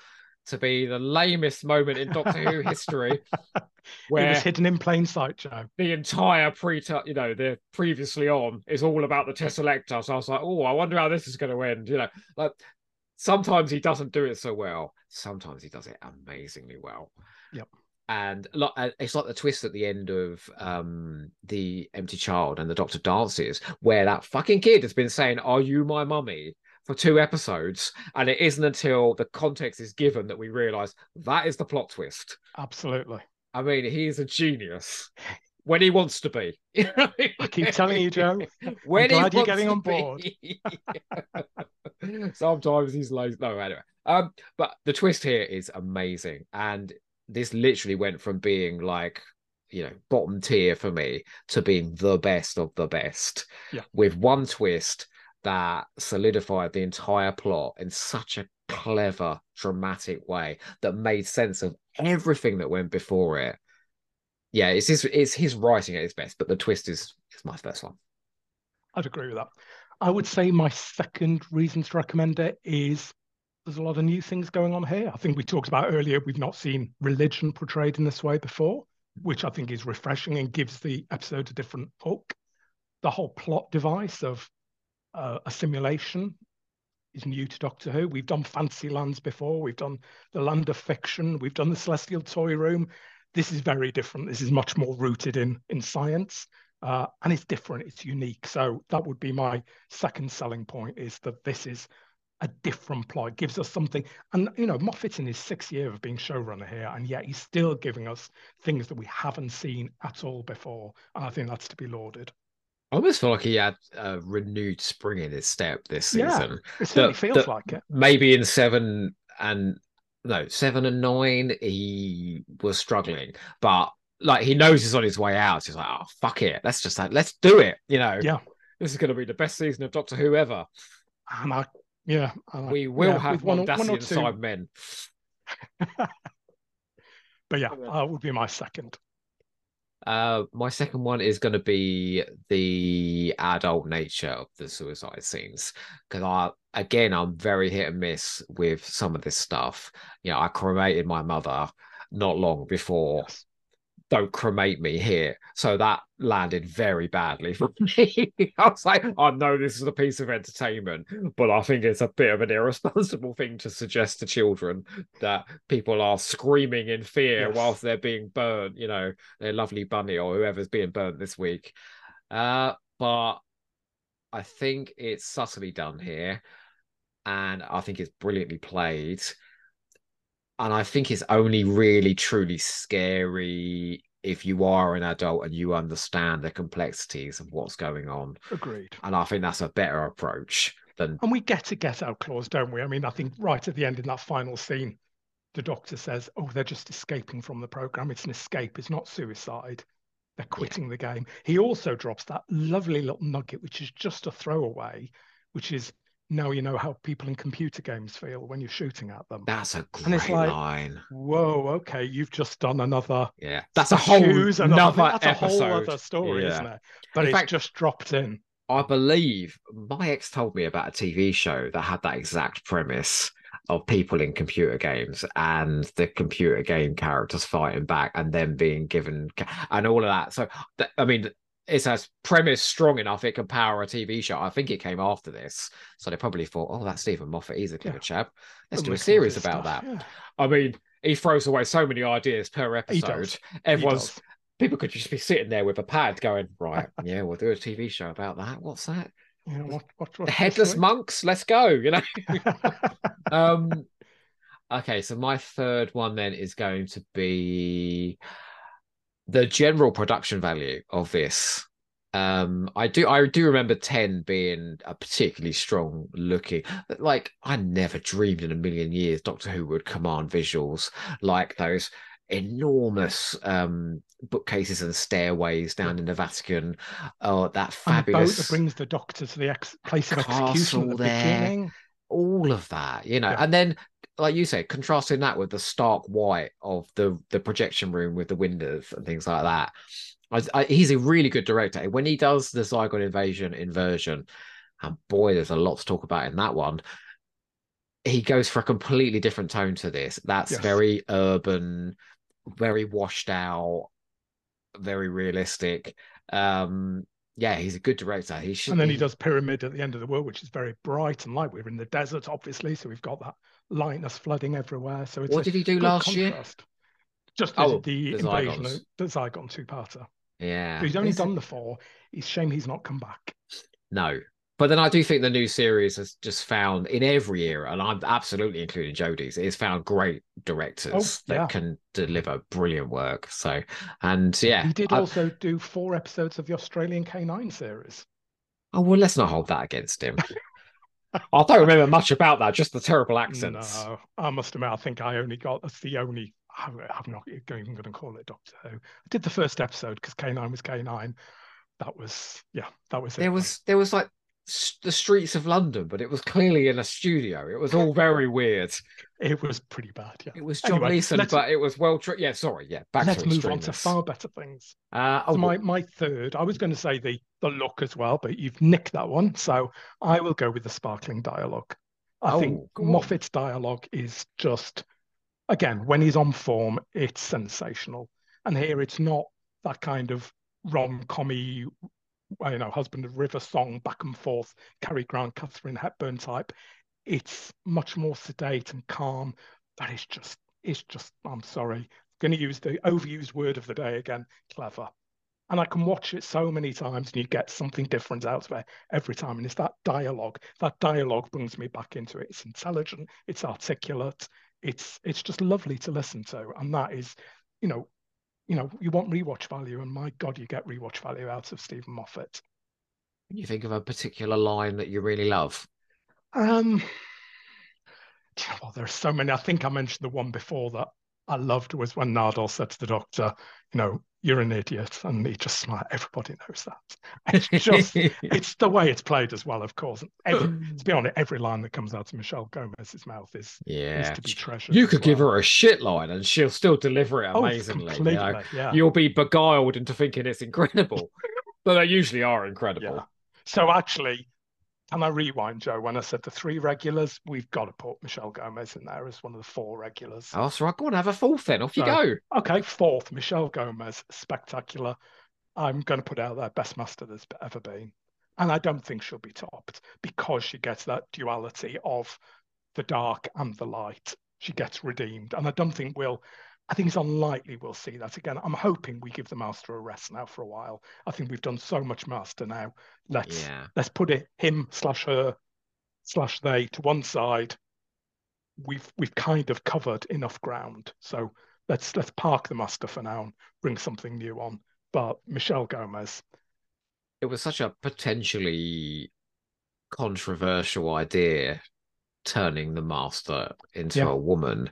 to be the lamest moment in Doctor Who history, It where was hidden in plain sight, Joe. the entire pre you know, the previously on is all about the Teselecta. So I was like, oh, I wonder how this is going to end. You know, like sometimes he doesn't do it so well. Sometimes he does it amazingly well. Yep. And uh, it's like the twist at the end of um the Empty Child and the Doctor dances, where that fucking kid has been saying, "Are you my mummy?" for two episodes, and it isn't until the context is given that we realise that is the plot twist. Absolutely. I mean, he is a genius when he wants to be. I keep telling you, Joe. when he glad you're getting on board. Sometimes he's lazy. No, anyway. Um, but the twist here is amazing, and this literally went from being like, you know, bottom tier for me to being the best of the best. Yeah. With one twist that solidified the entire plot in such a clever, dramatic way that made sense of everything that went before it. Yeah, it's his it's his writing at his best, but the twist is is my first one. I'd agree with that. I would say my second reason to recommend it is there's a lot of new things going on here. I think we talked about earlier, we've not seen religion portrayed in this way before, which I think is refreshing and gives the episode a different hook. The whole plot device of uh, a simulation is new to Doctor Who. We've done fancy lands before, we've done the land of fiction, we've done the celestial toy room. This is very different. This is much more rooted in in science. Uh, and it's different, it's unique. So that would be my second selling point is that this is a different plot. It gives us something. And, you know, Moffat's in his sixth year of being showrunner here, and yet he's still giving us things that we haven't seen at all before. And I think that's to be lauded. I almost feel like he had a renewed spring in his step this season. Yeah, it certainly that, feels that like it. Maybe in seven and no, seven and nine, he was struggling, but like he knows he's on his way out. He's like, oh fuck it, let's just like, let's do it. You know, yeah, this is going to be the best season of Doctor Who ever. And I, yeah, I, we will yeah, have one, one or two men. but yeah, that uh, would be my second. Uh, my second one is going to be the adult nature of the suicide scenes because I, again, I'm very hit and miss with some of this stuff. You know, I cremated my mother not long before yes don't cremate me here. So that landed very badly for me. I was like, I know this is a piece of entertainment, but I think it's a bit of an irresponsible thing to suggest to children that people are screaming in fear yes. whilst they're being burned, you know, their lovely bunny or whoever's being burnt this week. Uh, but I think it's subtly done here. And I think it's brilliantly played and I think it's only really truly scary if you are an adult and you understand the complexities of what's going on. Agreed. And I think that's a better approach than. And we get a get out clause, don't we? I mean, I think right at the end in that final scene, the doctor says, "Oh, they're just escaping from the program. It's an escape. It's not suicide. They're quitting yeah. the game." He also drops that lovely little nugget, which is just a throwaway, which is now you know how people in computer games feel when you're shooting at them. That's a great and it's like, line. Whoa, okay, you've just done another. Yeah, that's a whole another, another that's episode. a whole other story, yeah. isn't it? But in it's fact, just dropped in. I believe my ex told me about a TV show that had that exact premise of people in computer games and the computer game characters fighting back and then being given and all of that. So, I mean, it's a premise strong enough it can power a TV show. I think it came after this, so they probably thought, "Oh, that's Steven Moffat. He's a clever yeah. chap. Let's do a series about stuff, that." Yeah. I mean, he throws away so many ideas per episode. Everyone's people could just be sitting there with a pad, going, "Right, yeah, we'll do a TV show about that. What's that? Yeah, what, what, what, the headless monks. Let's go." You know. um. Okay, so my third one then is going to be the general production value of this um i do i do remember 10 being a particularly strong looking like i never dreamed in a million years doctor who would command visuals like those enormous um bookcases and stairways down in the vatican oh that fabulous boat that brings the doctor to the ex- place of execution at the there. beginning all of that you know yeah. and then like you said, contrasting that with the stark white of the the projection room with the windows and things like that. I, I, he's a really good director. When he does the Zygon invasion inversion, and boy, there's a lot to talk about in that one. He goes for a completely different tone to this. That's yes. very urban, very washed out, very realistic. Um, yeah, he's a good director. He should. And then he does Pyramid at the End of the World, which is very bright and light. We're in the desert, obviously, so we've got that lightness flooding everywhere. So it's what did he do last contrast. year? Just oh, the, the invasion, Zygons. the Zygon two-parter. Yeah, but he's only done the four. It's shame he's not come back. No, but then I do think the new series has just found in every era, and I'm absolutely including Jodie's, it's found great directors oh, yeah. that can deliver brilliant work. So, and yeah, he did I, also do four episodes of the Australian K9 series. Oh well, let's not hold that against him. I don't remember much about that, just the terrible accents. No, I must admit, I think I only got that's the only. I'm, not even going to call it Doctor Who. I did the first episode because K9 was K9. That was yeah, that was there was there was like the streets of London, but it was clearly in a studio. It was all very weird. It was pretty bad. Yeah, it was John anyway, Leeson, but it was well. Tri- yeah, sorry. Yeah, back. Let's move on to far better things. Uh, oh, so my my third, I was going to say the the look as well, but you've nicked that one. So I will go with the sparkling dialogue. I Oh, think go on. Moffat's dialogue is just, again, when he's on form, it's sensational. And here it's not that kind of rom-commy, you know, husband of river song back and forth, Cary Grant, Katharine Hepburn type. It's much more sedate and calm. That is just, it's just, I'm sorry, going to use the overused word of the day again, clever. And I can watch it so many times and you get something different out of it every time. And it's that dialogue. That dialogue brings me back into it. It's intelligent, it's articulate, it's it's just lovely to listen to. And that is, you know, you know, you want rewatch value, and my God, you get rewatch value out of Steven Moffat. Can you think of a particular line that you really love? Um, well, there are so many. I think I mentioned the one before that I loved was when Nardole said to the doctor, you know, you're an idiot. And he just smiled. Everybody knows that. It's just, it's the way it's played as well, of course. Every, to be honest, every line that comes out of Michelle Gomez's mouth is, is yeah. to be treasured. You could give her a shit line and she'll still deliver it Oh, amazingly. you completely. know? Yeah. You'll be beguiled into thinking it's incredible. but they usually are incredible. Yeah. So actually, can I rewind, Joe? When I said the three regulars, we've got to put Michelle Gomez in there as one of the four regulars. Oh, that's right. Go on, have a fourth then. Off you go. Okay, fourth, Michelle Gomez, spectacular. I'm going to put out there best master there's ever been, and I don't think she'll be topped because she gets that duality of the dark and the light. She gets redeemed, and I don't think we'll. I think it's unlikely we'll see that again. I'm hoping we give the master a rest now for a while. I think we've done so much master now. Let's Yeah. let's put it him slash her slash they to one side. We've we've kind of covered enough ground, so let's let's park the master for now and bring something new on. But Michelle Gomez, It was such a potentially controversial idea turning the master into Yeah. a woman.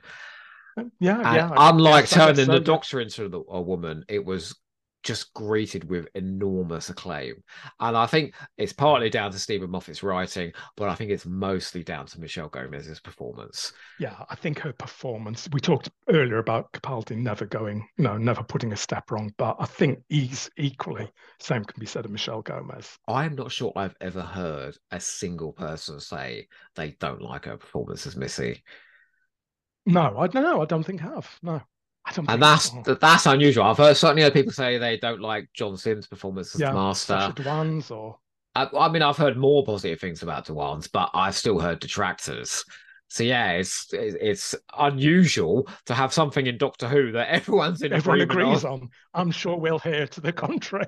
Yeah, And yeah. Unlike turning the doctor into the, a woman, it was just greeted with enormous acclaim. And I think it's partly down to Steven Moffat's writing, but I think it's mostly down to Michelle Gomez's performance. Yeah, I think her performance. We talked earlier about Capaldi never going, you know, never putting a step wrong, but I think he's equally same can be said of Michelle Gomez. I'm not sure I've ever heard a single person say they don't like her performance as Missy. No, I don't know. I don't think I have. No, I don't. And think that's so. that's unusual. I've heard certainly heard people say they don't like John Simm's performance as yeah, the master. Sacha Dhawan's or I, I mean, I've heard more positive things about Dhawan's, but I've still heard detractors. So yeah, it's it's it's unusual to have something in Doctor Who that everyone's in everyone agrees on. on. I'm sure we'll hear to the contrary.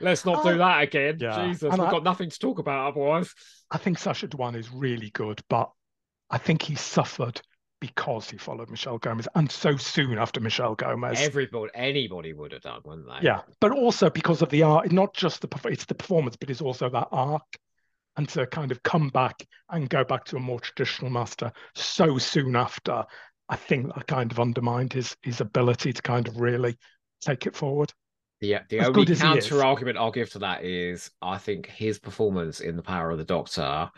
Let's not Oh, do that again. yeah. Jesus, And we've I- got nothing to talk about otherwise. I think Sacha Dhawan is really good, but I think he suffered because he followed Michelle Gomez and so soon after Michelle Gomez. Everybody, anybody would have done, wouldn't they? Yeah, but also because of the art, not just the it's the performance, but it's also that arc, and to kind of come back and go back to a more traditional master so soon after, I think that kind of undermined his his ability to kind of really take it forward. Yeah, the As only good as he is. counter argument I'll give to that is I think his performance in The Power of the Doctor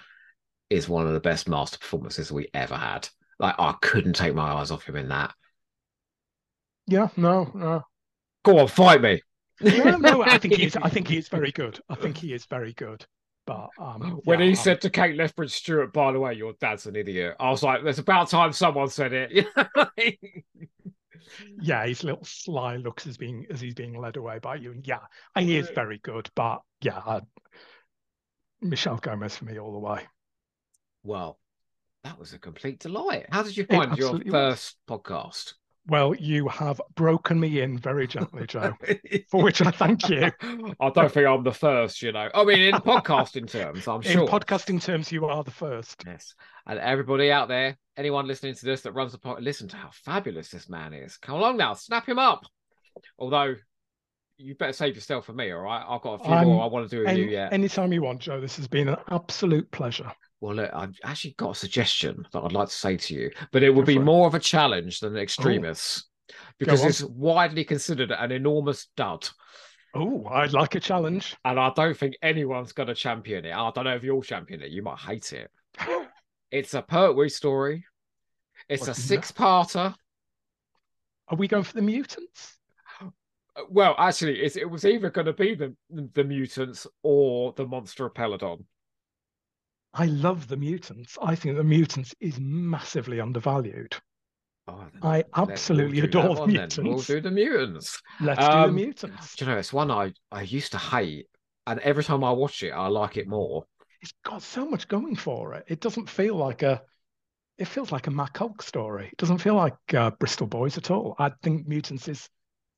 is one of the best master performances we ever had. Like I couldn't take my eyes off him in that. Yeah, no, no, Go on, fight me. no, no. I think he's. I think he is very good. I think he is very good. But um, when yeah, he um, said to Kate Lethbridge Stewart, by the way, your dad's an idiot, I was like, there's about time someone said it. yeah, his little sly looks as being as he's being led away by you. And yeah, he is very good. But yeah, uh, Michelle Gomez for me all the way. well, that was a complete delight. How did you find your absolutely was. first podcast? Well, you have broken me in very gently, Joe, for which I thank you. I don't think I'm the first, you know. I mean, in podcasting terms, I'm In sure. podcasting terms, you are the first. Yes. And everybody out there, anyone listening to this that runs a podcast, listen to how fabulous this man is. Come along now, snap him up. Although, you better save yourself for me, all right? I've got a few I'm- more I want to do with you Any, yet. anytime you want, Joe. This has been an absolute pleasure. Well, look, I've actually got a suggestion that I'd like to say to you, but it would be more of a challenge than oh. extremis because it's widely considered an enormous dud. Oh, I'd like a challenge. And I don't think anyone's going to champion it. I don't know if you'll champion it. You might hate it. It's a Pertwee story. It's a six-parter. Are we going for the mutants? Well, actually, it's, it was either going to be the the mutants or the monster of Peladon. I love the mutants. I think the mutants is massively undervalued. Oh, I let- we'll absolutely adore the one then. We'll mutants. do the mutants. Let's do the Um, mutants. Do you know, it's one I, I used to hate. And every time I watch it, I like it more. It's got so much going for it. It doesn't feel like a. It feels like a Mac Hulke story. It doesn't feel like uh, Bristol Boys at all. I think Mutants is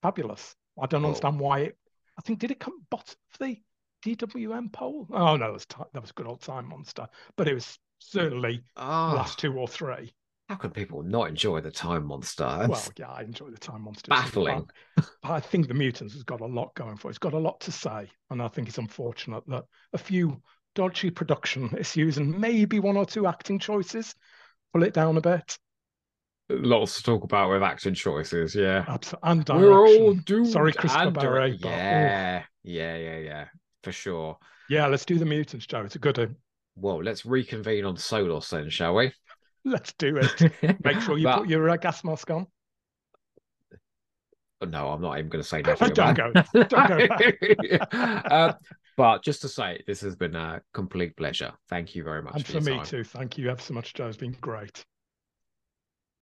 fabulous. I don't Cool. understand why it. I think did it come bottom of the DWM poll? Oh no, that was ti- that was a good old Time Monster, but it was certainly Ah, last two or three. how can people not enjoy the Time Monster? Well, yeah, I enjoy the Time Monster. baffling. But I think the Mutants has got a lot going for it. It's got a lot to say, and I think it's unfortunate that a few dodgy production issues and maybe one or two acting choices pull it down a bit. Lots to talk about with action choices. Yeah. Abs- And We're all direction. doomed. Sorry, Christopher and dire- Barry, but, oh. Yeah, yeah, yeah, yeah, for sure. Yeah, let's do the Mutants, Joe. It's a good one. Well, let's reconvene on Solos then, shall we? Let's do it. Make sure you But- put your uh, gas mask on. No, I'm not even going to say nothing. Don't go. Don't go Uh, but just to say, this has been a complete pleasure. Thank you very much And for, for me time. too. Thank you ever so much, Joe. It's been great.